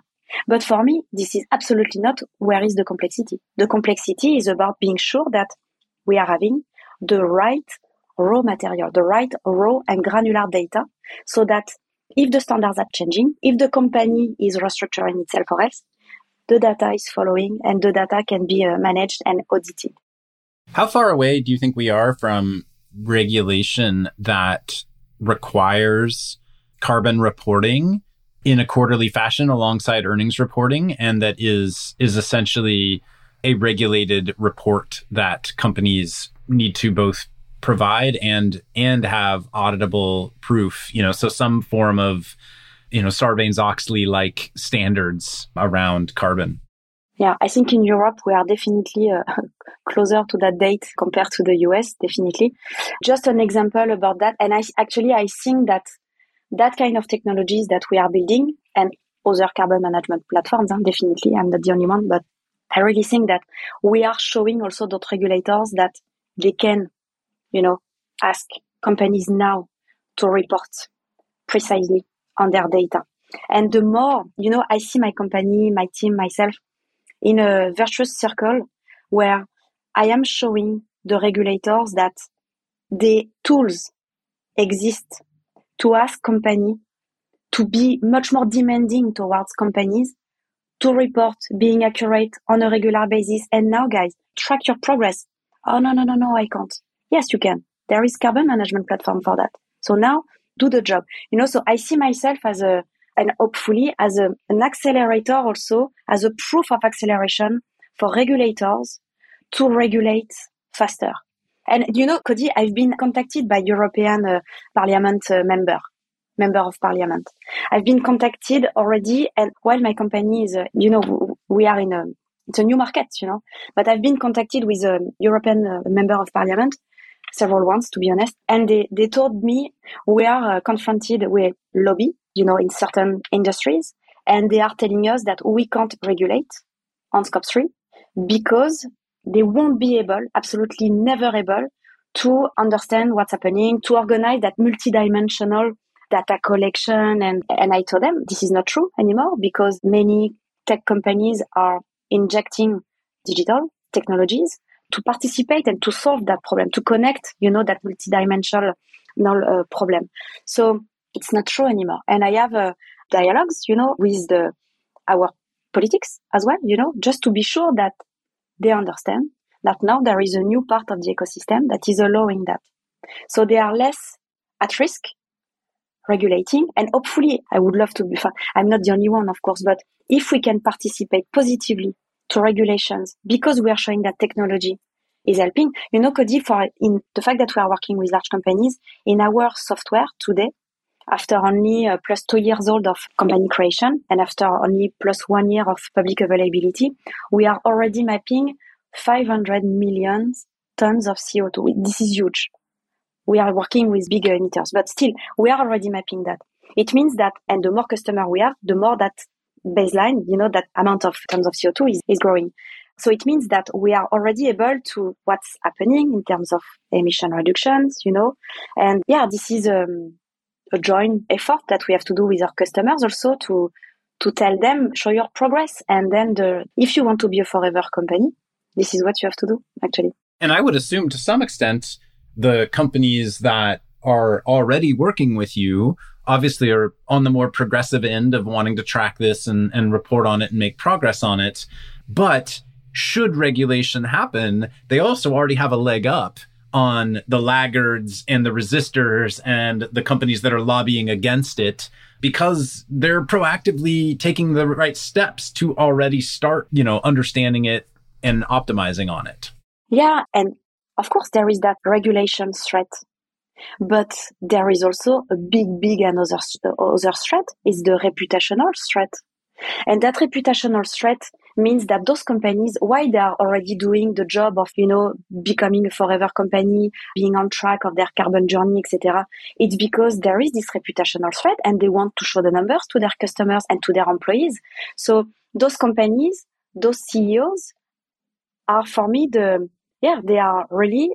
But for me, this is absolutely not where is the complexity. The complexity is about being sure that we are having the right raw material, the right raw and granular data so that if the standards are changing, if the company is restructuring itself or else, the data is following and the data can be uh, managed and audited. How far away do you think we are from regulation that requires carbon reporting in a quarterly fashion alongside earnings reporting and that is is essentially a regulated report that companies need to both provide and and have auditable proof you know so some form of you know sarbanes-oxley like standards around carbon yeah, I think in Europe we are definitely uh, closer to that date compared to the US, definitely. Just an example about that, and I actually I think that that kind of technologies that we are building and other carbon management platforms, huh, definitely, I'm not the only one, but I really think that we are showing also those regulators that they can, you know, ask companies now to report precisely on their data. And the more, you know, I see my company, my team, myself in a virtuous circle where I am showing the regulators that the tools exist to ask company to be much more demanding towards companies to report being accurate on a regular basis. And now guys, track your progress. Oh, no, no, no, no, I can't. Yes, you can. There is carbon management platform for that. So now do the job. You know, so I see myself as a, and hopefully as a, an accelerator also, as a proof of acceleration for regulators to regulate faster. And you know, Cody, I've been contacted by European uh, Parliament uh, member, member of Parliament. I've been contacted already, and while my company is, uh, you know, we are in a it's a new market, you know. But I've been contacted with a European uh, member of Parliament, several ones to be honest, and they they told me we are uh, confronted with lobby, you know, in certain industries, and they are telling us that we can't regulate on scope three because they won't be able, absolutely never able, to understand what's happening, to organize that multidimensional data collection. And, and I told them this is not true anymore because many tech companies are injecting digital technologies to participate and to solve that problem, to connect, you know, that multidimensional uh, problem. So it's not true anymore. And I have uh, dialogues, you know, with the, our politics as well, you know, just to be sure that they understand that now there is a new part of the ecosystem that is allowing that. So they are less at risk regulating and hopefully I would love to be, I'm not the only one, of course, but if we can participate positively to regulations because we are showing that technology is helping, you know, Cody, for in the fact that we are working with large companies in our software today, after only uh, plus two years old of company creation and after only plus one year of public availability, we are already mapping 500 million tons of CO2. This is huge. We are working with bigger emitters, but still, we are already mapping that. It means that, and the more customer we have, the more that baseline, you know, that amount of tons of CO2 is, is growing. So it means that we are already able to what's happening in terms of emission reductions, you know, and yeah, this is um, a joint effort that we have to do with our customers also to to tell them show your progress. And then the if you want to be a forever company this is what you have to do actually. And i would assume to some extent the companies that are already working with you obviously are on the more progressive end of wanting to track this and, and report on it and make progress on it. But should regulation happen they also already have a leg up on the laggards and the resistors and the companies that are lobbying against it because they're proactively taking the right steps to already start, you know, understanding it and optimizing on it. Yeah. And of course, there is that regulation threat. But there is also a big, big another, other threat is the reputational threat. And that reputational threat means that those companies, why they are already doing the job of, you know, becoming a forever company, being on track of their carbon journey, etc. It's because there is this reputational threat and they want to show the numbers to their customers and to their employees. So those companies, those CEOs are for me the, yeah, they are really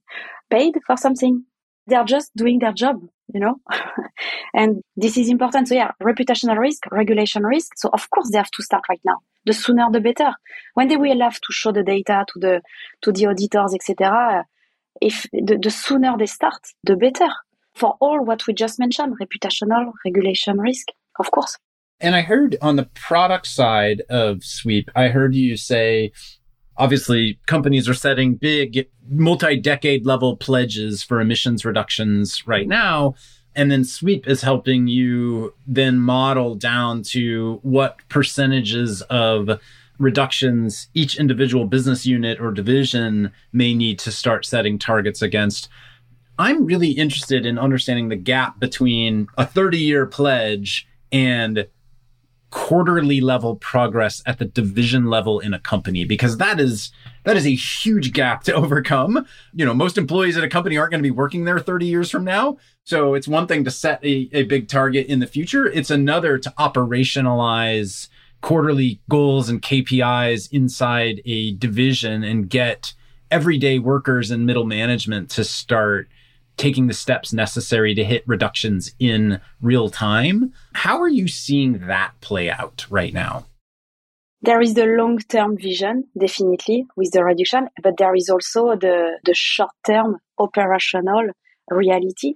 paid for something. They are just doing their job you know? And this is important. So yeah reputational risk regulation risk. So of course they have to start right now. The sooner the better. When they will have to show the data to the to the auditors etc if the, the sooner they start the better. For all what we just mentioned reputational regulation risk of course. And i heard on the product side of sweep i heard you say obviously companies are setting big multi-decade level pledges for emissions reductions right now. And then sweep is helping you then model down to what percentages of reductions each individual business unit or division may need to start setting targets against. I'm really interested in understanding the gap between a 30 year pledge and quarterly level progress at the division level in a company because that is that is a huge gap to overcome. You know, most employees at a company aren't going to be working there 30 years from now. So it's one thing to set a, a big target in the future. It's another to operationalize quarterly goals and KPIs inside a division and get everyday workers and middle management to start taking the steps necessary to hit reductions in real time. How are you seeing that play out right now? There is the long term vision, definitely, with the reduction, but there is also the, the short term operational reality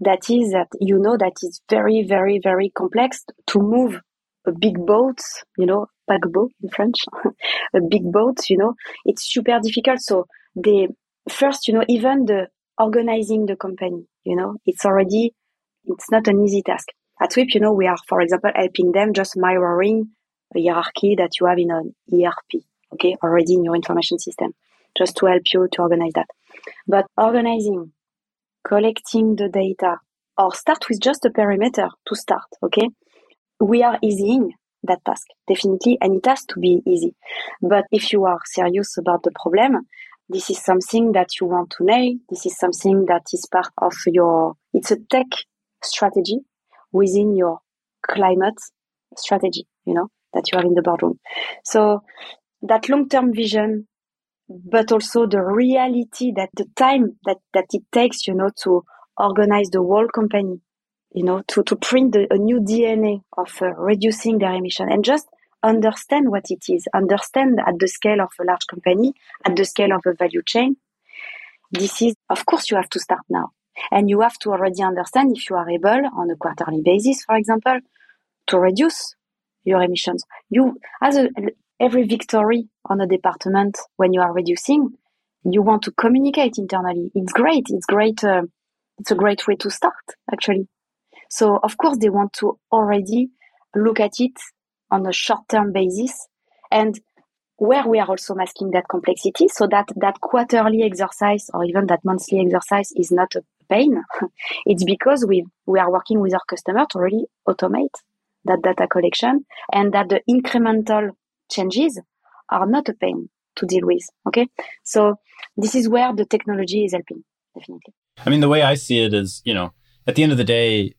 that is that you know that it's very, very, very complex to move a big boat, you know, paquebot in French, a big boat, you know, it's super difficult. So they first, you know, even the organizing the company, you know, it's already, it's not an easy task. At Sweep, you know, we are, for example, helping them just mirroring a hierarchy that you have in an ERP, okay, already in your information system, just to help you to organize that. But organizing, collecting the data, or start with just a perimeter to start, okay? We are easing that task, definitely, and it has to be easy. But if you are serious about the problem, this is something that you want to nail. This is something that is part of your, it's a tech strategy within your climate strategy, you know, that you have in the boardroom. So that long-term vision, but also the reality that the time that, that it takes, you know, to organize the whole company, you know, to, to print the, a new DNA of uh, reducing their emission and just understand what it is, understand at the scale of a large company, at the scale of a value chain. This is, of course, you have to start now. And you have to already understand if you are able on a quarterly basis, for example, to reduce your emissions. You, as a, every victory on a department, when you are reducing, you want to communicate internally. It's great. It's great. Uh, it's a great way to start, actually. So, of course, they want to already look at it on a short-term basis and where we are also masking that complexity so that that quarterly exercise or even that monthly exercise is not a pain. it's because we, we are working with our customer to really automate that data collection and that the incremental changes are not a pain to deal with. Okay. So this is where the technology is helping, definitely. I mean, the way I see it is, you know, at the end of the day,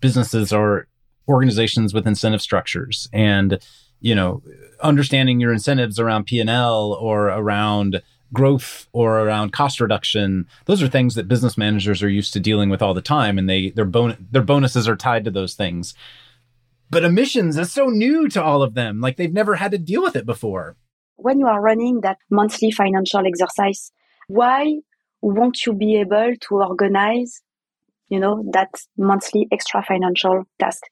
businesses are organizations with incentive structures and, you know, understanding your incentives around P&L or around growth or around cost reduction. Those are things that business managers are used to dealing with all the time and they their bon- their bonuses are tied to those things. But emissions is so new to all of them like they've never had to deal with it before. When you are running that monthly financial exercise why won't you be able to organize you know that monthly extra financial task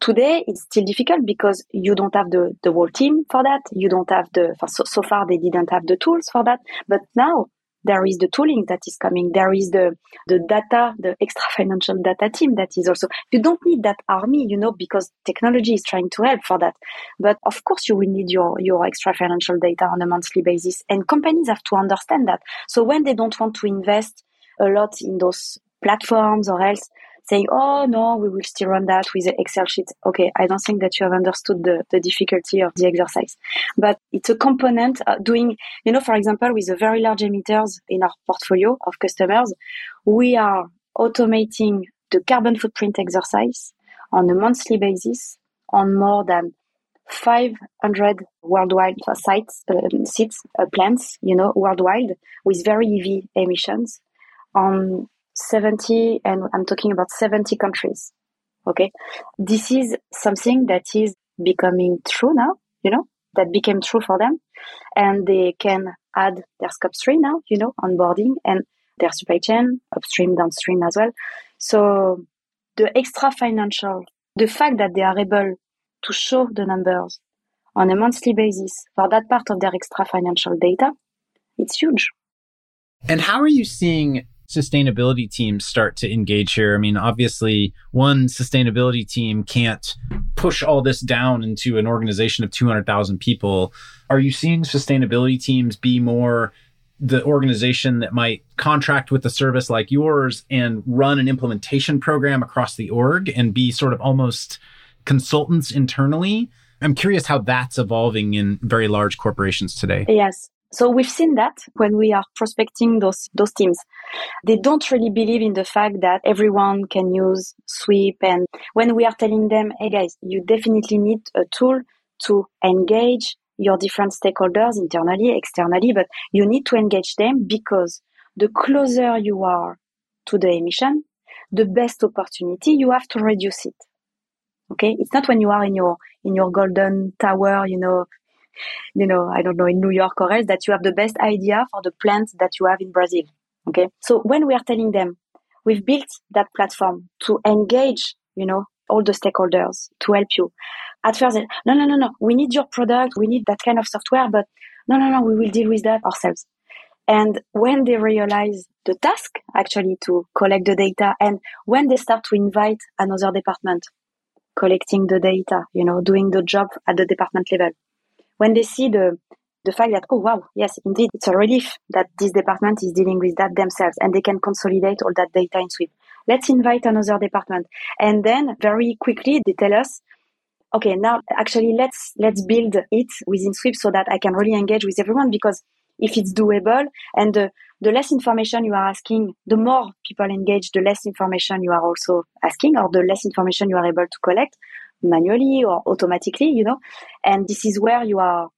Today, it's still difficult because you don't have the, the whole team for that. You don't have the, so, so far they didn't have the tools for that. But now there is the tooling that is coming. There is the, the data, the extra financial data team that is also, you don't need that army, you know, because technology is trying to help for that. But of course you will need your, your extra financial data on a monthly basis and companies have to understand that. So when they don't want to invest a lot in those platforms or else, saying, oh no, we will still run that with the Excel sheet. Okay, I don't think that you have understood the, the difficulty of the exercise. But it's a component uh, doing, you know, for example, with the very large emitters in our portfolio of customers, we are automating the carbon footprint exercise on a monthly basis on more than 500 worldwide sites, uh, seats, uh, plants, you know, worldwide with very heavy emissions on 70, and I'm talking about 70 countries. Okay. This is something that is becoming true now, you know, that became true for them. And they can add their scope three now, you know, onboarding and their supply chain, upstream, downstream as well. So the extra financial, the fact that they are able to show the numbers on a monthly basis for that part of their extra financial data, it's huge. And how are you seeing sustainability teams start to engage here? I mean, obviously, one sustainability team can't push all this down into an organization of 200,000 people. Are you seeing sustainability teams be more the organization that might contract with a service like yours and run an implementation program across the org and be sort of almost consultants internally? I'm curious how that's evolving in very large corporations today. Yes. So we've seen that when we are prospecting those, those teams. They don't really believe in the fact that everyone can use Sweep. And when we are telling them, hey guys, you definitely need a tool to engage your different stakeholders internally, externally, but you need to engage them because the closer you are to the emission, the best opportunity you have to reduce it. Okay. It's not when you are in your, in your golden tower, you know, you know, I don't know, in New York or else, that you have the best idea for the plant that you have in Brazil. Okay. So when we are telling them, we've built that platform to engage, you know, all the stakeholders to help you. At first, no, no, no, no, we need your product. We need that kind of software, but no, no, no, we will deal with that ourselves. And when they realize the task actually to collect the data and when they start to invite another department collecting the data, you know, doing the job at the department level, when they see the the fact that, oh wow, yes, indeed, it's a relief that this department is dealing with that themselves and they can consolidate all that data in Sweep. Let's invite another department. And then very quickly they tell us, okay, now actually let's, let's build it within Sweep so that I can really engage with everyone because if it's doable and the, the less information you are asking, the more people engage, the less information you are also asking or the less information you are able to collect manually or automatically, you know, and this is where you are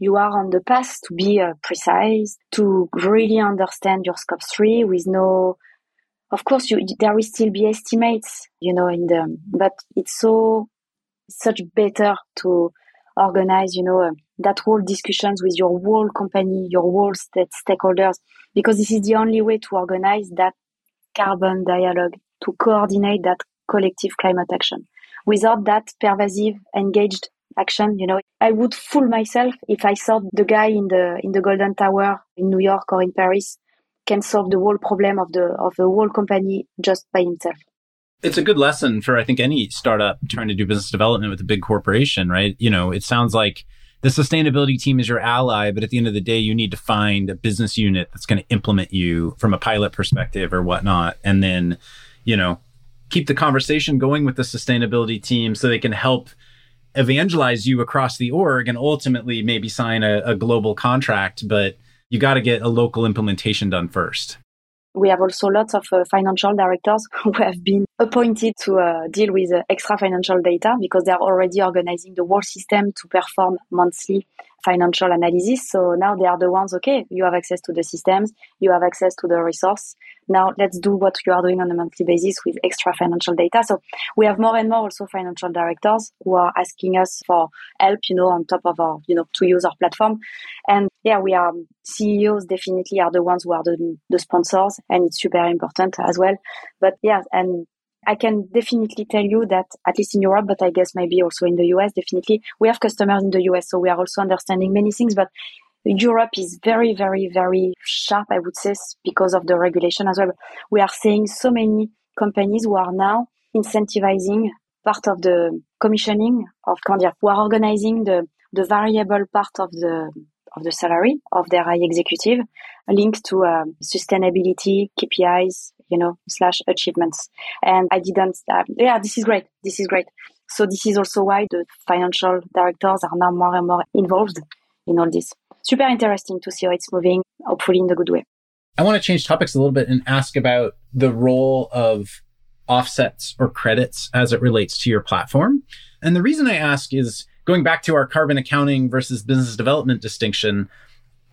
you are on the path to be uh, precise, to really understand your scope three with no, of course, you, there will still be estimates, you know, in the, but it's so, such better to organize, you know, uh, that whole discussions with your whole company, your whole st- stakeholders, because this is the only way to organize that carbon dialogue, to coordinate that collective climate action. Without that pervasive, engaged action. You know, I would fool myself if I thought the guy in the in the Golden Tower in New York or in Paris can solve the whole problem of the of the whole company just by himself. It's a good lesson for I think any startup trying to do business development with a big corporation, right? You know, it sounds like the sustainability team is your ally, but at the end of the day, you need to find a business unit that's going to implement you from a pilot perspective or whatnot, and then, you know, keep the conversation going with the sustainability team so they can help evangelize you across the org and ultimately maybe sign a, a global contract, but you got to get a local implementation done first. We have also lots of uh, financial directors who have been appointed to uh, deal with uh, extra financial data because they're already organizing the whole system to perform monthly financial analysis. So now they are the ones, okay, you have access to the systems, you have access to the resource. Now let's do what you are doing on a monthly basis with extra financial data. So we have more and more also financial directors who are asking us for help, you know, on top of our, you know, to use our platform. And yeah, we are CEOs definitely are the ones who are the, the sponsors and it's super important as well. But yeah, and I can definitely tell you that at least in Europe, but I guess maybe also in the US, definitely we have customers in the US. So we are also understanding many things, but Europe is very, very, very sharp, I would say, because of the regulation as well. We are seeing so many companies who are now incentivizing part of the commissioning of, comment who are organizing the, the variable part of the of the salary of their high executive linked to um, sustainability KPIs, you know, slash achievements. And I didn't, uh, yeah, this is great. This is great. So this is also why the financial directors are now more and more involved in all this. Super interesting to see how it's moving, hopefully in the good way. I want to change topics a little bit and ask about the role of offsets or credits as it relates to your platform. And the reason I ask is going back to our carbon accounting versus business development distinction.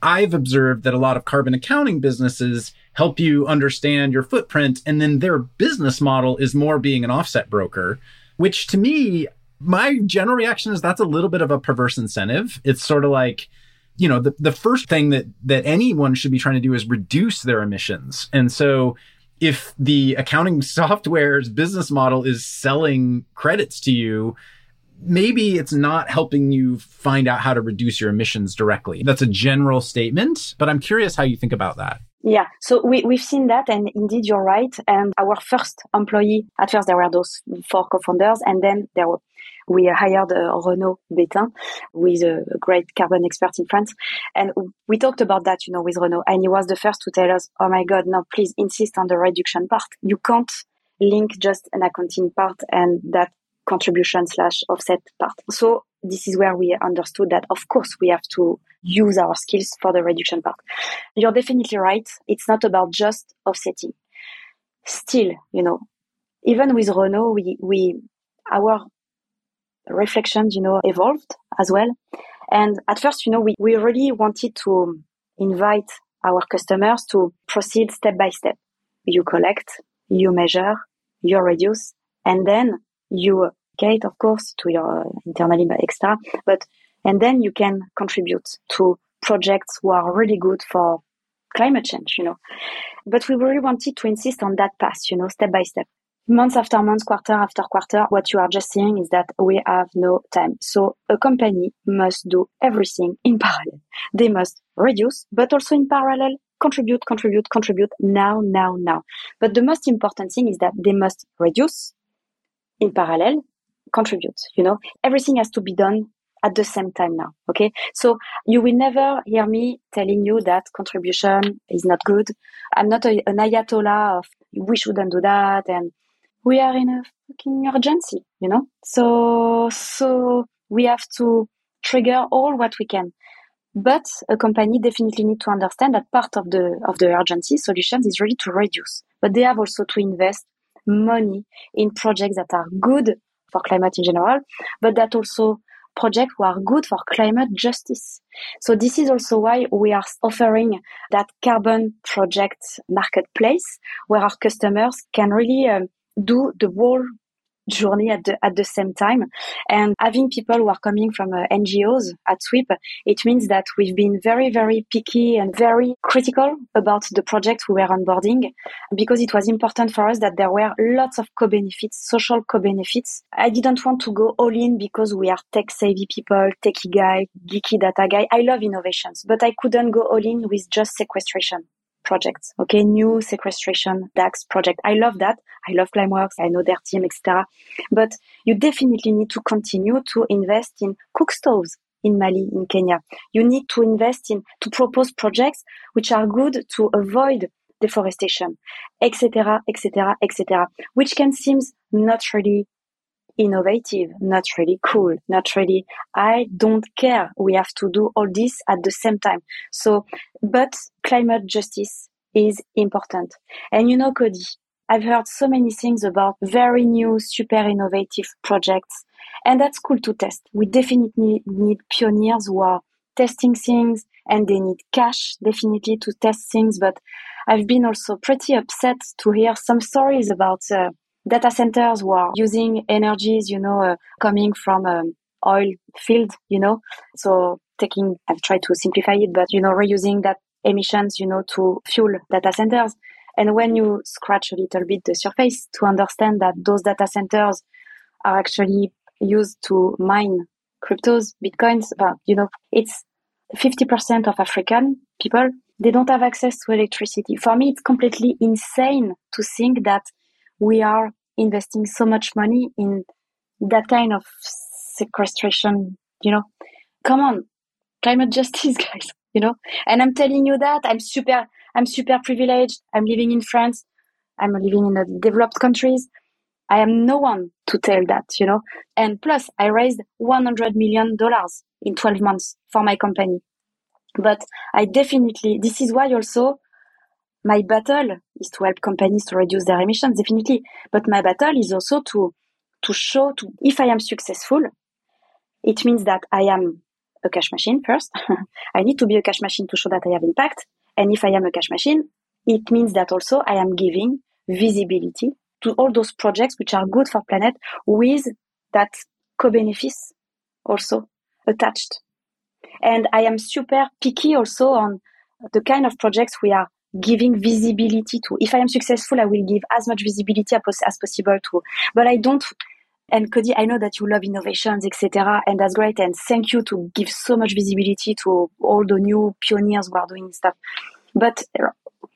I've observed that a lot of carbon accounting businesses help you understand your footprint, and then their business model is more being an offset broker, which to me, my general reaction is that's a little bit of a perverse incentive. It's sort of like, you know, the, the first thing that that anyone should be trying to do is reduce their emissions. And so if the accounting software's business model is selling credits to you, maybe it's not helping you find out how to reduce your emissions directly. That's a general statement, but I'm curious how you think about that. Yeah, so we, we've seen that, and indeed, you're right. And our first employee, at first, there were those four co founders, and then there were we hired uh, Renaud Bétain, who is a, great carbon expert in France. And we talked about that, you know, with Renaud. And he was the first to tell us, oh my God, no, please insist on the reduction part. You can't link just an accounting part and that contribution slash offset part. So this is where we understood that of course we have to use our skills for the reduction part. You're definitely right. It's not about just offsetting. Still, you know, even with Renaud, we, we, our reflections, you know, evolved as well. And at first, you know, we, we really wanted to invite our customers to proceed step by step. You collect, you measure, you reduce, and then you of course, to your internally by extra, but and then you can contribute to projects who are really good for climate change, you know. But we really wanted to insist on that path, you know, step by step. month after month, quarter after quarter, what you are just seeing is that we have no time. So a company must do everything in parallel. They must reduce, but also in parallel, contribute, contribute, contribute now, now, now. But the most important thing is that they must reduce in parallel, contribute, you know, everything has to be done at the same time now. Okay. So you will never hear me telling you that contribution is not good. I'm not a, an ayatollah of we shouldn't do that. And we are in a fucking urgency, you know? So, so we have to trigger all what we can. But a company definitely need to understand that part of the, of the urgency solutions is really to reduce, but they have also to invest money in projects that are good for climate in general, but that also projects who are good for climate justice. So this is also why we are offering that carbon project marketplace where our customers can really um, do the whole journey at the at the same time. And having people who are coming from uh, NGOs at Sweep it means that we've been very very picky and very critical about the project we were onboarding because it was important for us that there were lots of co-benefits social co-benefits. I didn't want to go all in because we are tech savvy people techie guy geeky data guy. I love innovations but I couldn't go all in with just sequestration projects. Okay, new sequestration DAX project. I love that. I love Climeworks. I know their team, etc. But you definitely need to continue to invest in cook stoves in Mali, in Kenya. You need to invest in to propose projects which are good to avoid deforestation, etc., etc., etc., which can seem not really innovative, not really cool, not really, I don't care. We have to do all this at the same time. So, but climate justice is important. And you know, Cody, I've heard so many things about very new, super innovative projects. And that's cool to test. We definitely need pioneers who are testing things and they need cash definitely to test things. But I've been also pretty upset to hear some stories about uh, data centers were using energies, you know, uh, coming from um, oil field, you know, so taking, I've tried to simplify it, but, you know, reusing that emissions, you know, to fuel data centers. And when you scratch a little bit the surface to understand that those data centers are actually used to mine cryptos, bitcoins, but, you know, it's 50% of African people, they don't have access to electricity. For me, it's completely insane to think that we are investing so much money in that kind of sequestration, you know. Come on, climate justice, guys, you know. And I'm telling you that I'm super, I'm super privileged. I'm living in France. I'm living in the developed countries. I am no one to tell that, you know. And plus, I raised 100 million dollars in 12 months for my company. But I definitely, this is why also my battle is to help companies to reduce their emissions, definitely. But my battle is also to, to show to, if I am successful, it means that I am a cash machine first. I need to be a cash machine to show that I have impact. And if I am a cash machine, it means that also I am giving visibility to all those projects which are good for planet with that co-benefits also attached. And I am super picky also on the kind of projects we are giving visibility to. If I am successful, I will give as much visibility as, possible to. But I don't. And Cody, I know that you love innovations, etc., and that's great. And thank you to give so much visibility to all the new pioneers who are doing stuff. But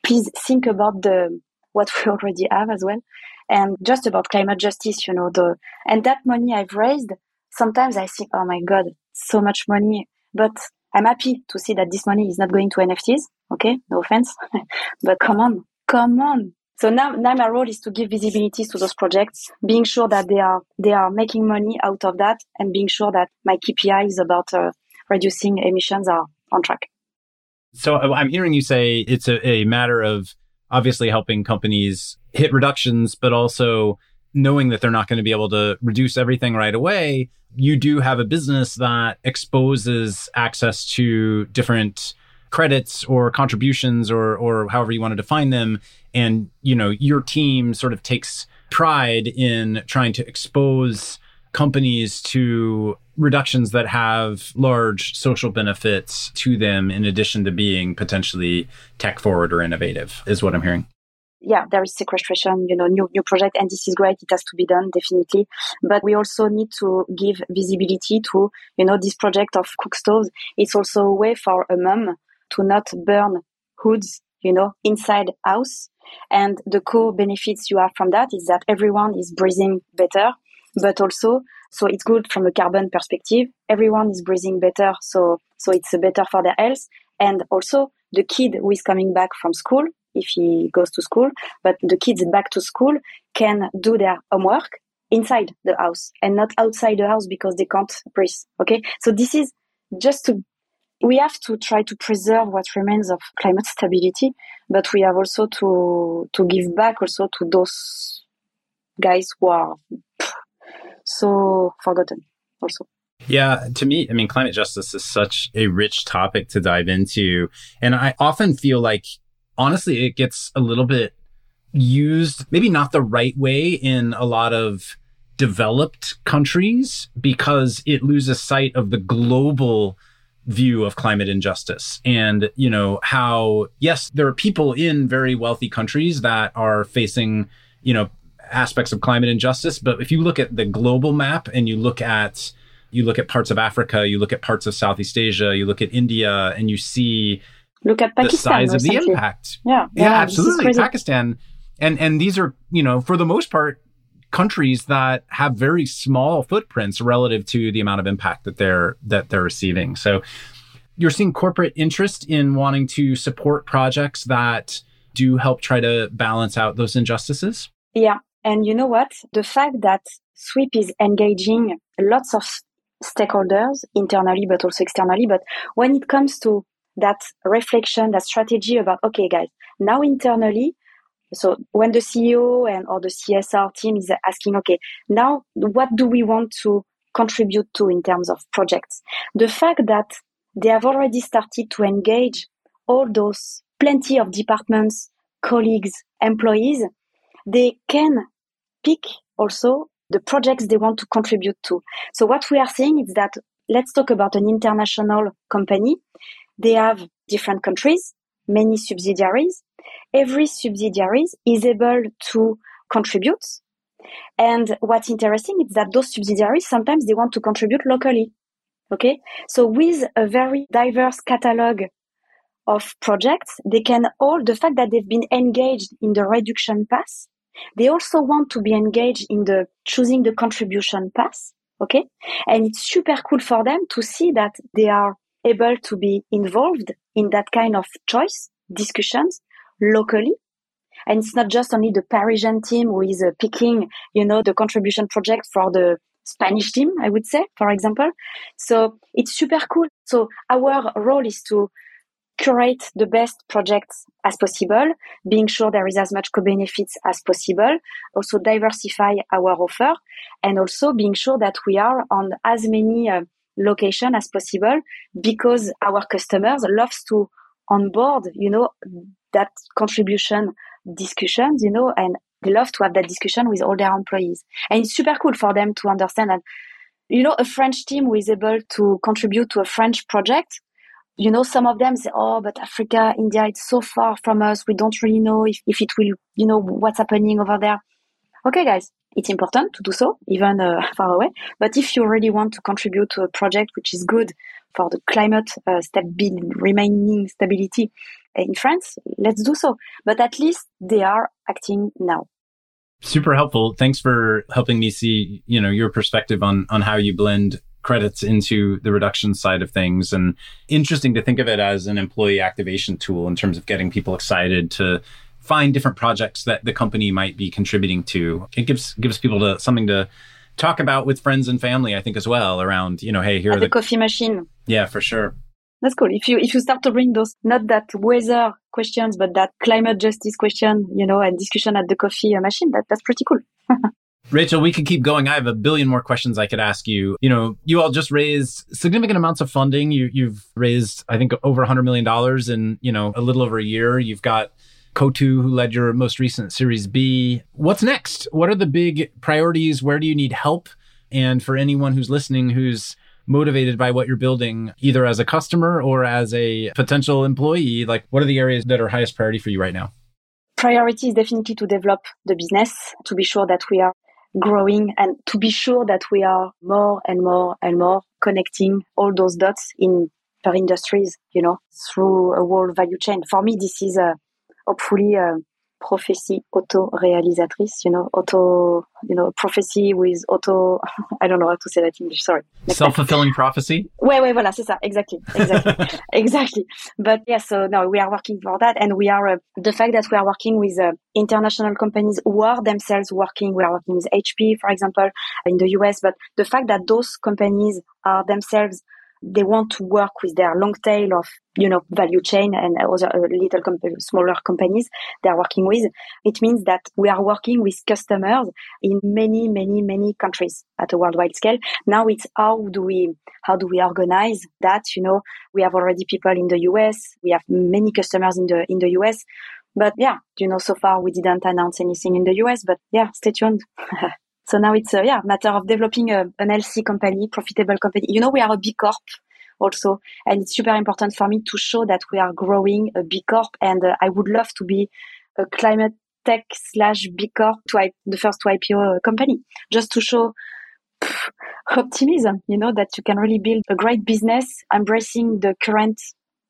please think about the what we already have as well, and just about climate justice. You know the and that money I've raised. Sometimes I think, oh my god, so much money, but I'm happy to see that this money is not going to NFTs. Okay, no offense, but come on, come on. So now, now my role is to give visibility to those projects, being sure that they are they are making money out of that, and being sure that my KPI is about uh, reducing emissions are on track. So uh, I'm hearing you say it's a, a matter of obviously helping companies hit reductions, but also knowing that they're not going to be able to reduce everything right away. You do have a business that exposes access to different credits or contributions or or however you want to define them and you know your team sort of takes pride in trying to expose companies to reductions that have large social benefits to them in addition to being potentially tech forward or innovative is what i'm hearing yeah, there is sequestration, you know, new, new project, and this is great. It has to be done, definitely. But we also need to give visibility to, you know, this project of cook stoves. It's also a way for a mom to not burn hoods, you know, inside house. And the core benefits you have from that is that everyone is breathing better, but also, so it's good from a carbon perspective. Everyone is breathing better. So, so it's better for their health. And also the kid who is coming back from school if he goes to school, but the kids back to school can do their homework inside the house and not outside the house because they can't breathe. Okay. So this is just to, we have to try to preserve what remains of climate stability, but we have also to, to give back also to those guys who are so forgotten also. Yeah, to me, I mean, climate justice is such a rich topic to dive into. And I often feel like honestly, it gets a little bit used, maybe not the right way in a lot of developed countries because it loses sight of the global view of climate injustice and you know how yes there are people in very wealthy countries that are facing you know aspects of climate injustice but if you look at the global map and you look at you look at parts of africa you look at parts of southeast asia you look at india and you see Look at Pakistan. The size of the impact. Yeah, yeah, yeah absolutely. Pakistan, and and these are you know for the most part countries that have very small footprints relative to the amount of impact that they're that they're receiving. So you're seeing corporate interest in wanting to support projects that do help try to balance out those injustices. Yeah, and you know what? The fact that Sweep is engaging lots of stakeholders internally but also externally, but when it comes to that reflection, that strategy about, okay, guys, now internally, so when the CEO and or the CSR team is asking, okay, now what do we want to contribute to in terms of projects? The fact that they have already started to engage all those plenty of departments, colleagues, employees, they can pick also the projects they want to contribute to. So what we are saying is that let's talk about an international company. They have different countries, many subsidiaries. Every subsidiary is able to contribute. And what's interesting is that those subsidiaries, sometimes they want to contribute locally. Okay. So with a very diverse catalog of projects, they can all, the fact that they've been engaged in the reduction path, they also want to be engaged in the choosing the contribution path. Okay. And it's super cool for them to see that they are able to be involved in that kind of choice discussions locally. And it's not just only the Parisian team who is uh, picking, you know, the contribution project for the Spanish team, I would say, for example. So it's super cool. So our role is to curate the best projects as possible, being sure there is as much co-benefits as possible, also diversify our offer, and also being sure that we are on as many uh, location as possible because our customers loves to onboard, you know, that contribution discussions, you know, and they love to have that discussion with all their employees. And it's super cool for them to understand that, you know, a French team who is able to contribute to a French project, you know, some of them say, oh, but Africa, India, it's so far from us. We don't really know if, if it will, you know, what's happening over there. Okay, guys, it's important to do so, even uh, far away. But if you really want to contribute to a project which is good for the climate uh, stabi- remaining stability in France, let's do so. But at least they are acting now. Super helpful. Thanks for helping me see, you know, your perspective on on how you blend credits into the reduction side of things and interesting to think of it as an employee activation tool in terms of getting people excited to find different projects that the company might be contributing to. It gives gives people to, something to talk about with friends and family, I think, as well. Around you know, hey, here At are the, the coffee machine. Yeah, for sure. That's cool. If you if you start to bring those not that weather questions, but that climate justice question, you know, and discussion at the coffee machine, that that's pretty cool. Rachel, we could keep going. I have a billion more questions I could ask you. You know, you all just raised significant amounts of funding. You, you've raised, I think, over $100 million in, you know, a little over a year. You've got Coatue, who led your most recent Series B. What's next? What are the big priorities? Where do you need help? And for anyone who's listening who's motivated by what you're building, either as a customer or as a potential employee, like what are the areas that are highest priority for you right now? priority is definitely to develop the business, to be sure that we are growing and to be sure that we are more and more and more connecting all those dots in per industries, you know, through a whole value chain. For me, this is a, hopefully a prophecy auto-réalisatrice, you know, auto, you know, prophecy with auto, I don't know how to say that in English, sorry. Self-fulfilling prophecy? Ouais, ouais, voilà, c'est ça, exactly, exactly, exactly. But yeah, so no, we are working for that and we are, uh, the fact that we are working with uh, international companies who are themselves working, we are working with HP, for example, in the US, but the fact that those companies are themselves they want to work with their long tail of you know value chain and other uh, little comp- smaller companies they are working with. It means that we are working with customers in many many many countries at a worldwide scale. Now it's how do we how do we organize that? You know we have already people in the US we have many customers in the in the US but yeah you know so far we didn't announce anything in the US but yeah stay tuned So now it's a yeah matter of developing a, an LC company, profitable company. You know, we are a B Corp also, and it's super important for me to show that we are growing a B Corp. And uh, I would love to be a climate tech slash B Corp to the first to IPO uh, company, just to show pff, optimism. You know that you can really build a great business, embracing the current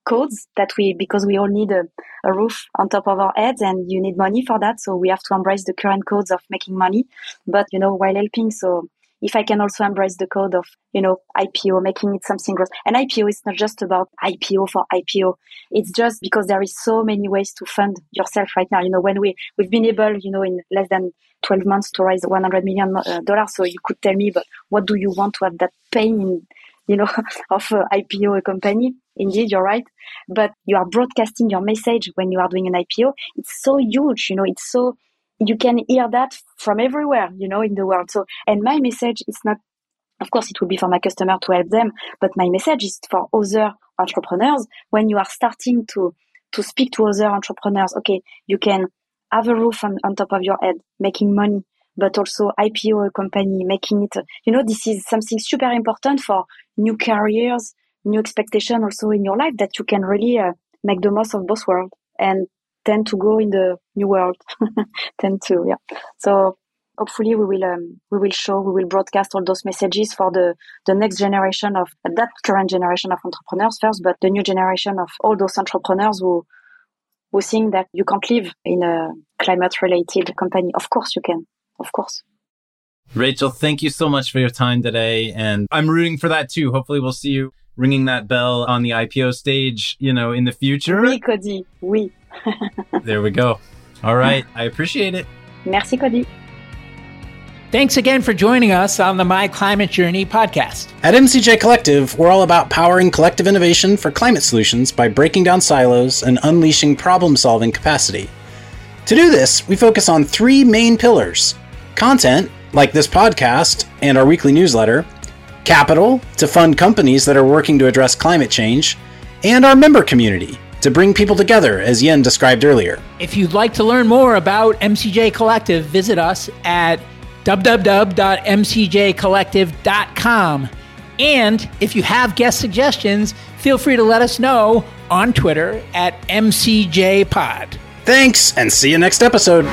codes that we because we all need a, a, roof on top of our heads and you need money for that. So we have to embrace the current codes of making money. But you know while helping so if i can also embrace the code of you know ipo making it something gross. And ipo is not just about ipo for ipo it's just because there is so many ways to fund yourself right now. You know when we we've been able you know in less than 12 months to raise 100 million uh, dollars. So you could tell me but what do you want to have that pain in you know, of uh, IPO a company. Indeed, you're right. But you are broadcasting your message when you are doing an IPO. It's so huge, you know, it's so, you can hear that from everywhere, you know, in the world. So, and my message is not, of course, it will be for my customer to help them, but my message is for other entrepreneurs. When you are starting to, to speak to other entrepreneurs, okay, you can have a roof on, on top of your head, making money but also IPO a company, making it, you know, this is something super important for new careers, new expectation also in your life that you can really uh, make the most of both worlds and tend to go in the new world. tend to, yeah. So hopefully we will um, we will show we will broadcast all those messages for the the next generation of that current generation of entrepreneurs first, but the new generation of all those entrepreneurs who who think that you can't live in a climate related company. Of course you can of course. Rachel, thank you so much for your time today. And I'm rooting for that too. Hopefully, we'll see you ringing that bell on the IPO stage, you know, in the future. Oui, Cody. Oui. there we go. All right. I appreciate it. Merci, Cody. Thanks again for joining us on the My Climate Journey podcast. At MCJ Collective, we're all about powering collective innovation for climate solutions by breaking down silos and unleashing problem solving capacity. To do this, we focus on three main pillars content, like this podcast and our weekly newsletter, capital, to fund companies that are working to address climate change, and our member community, to bring people together, as Yen described earlier. If you'd like to learn more about MCJ Collective, visit us at www.mcjcollective.com. And if you have guest suggestions, feel free to let us know on Twitter at MCJPod. Thanks, and see you next episode.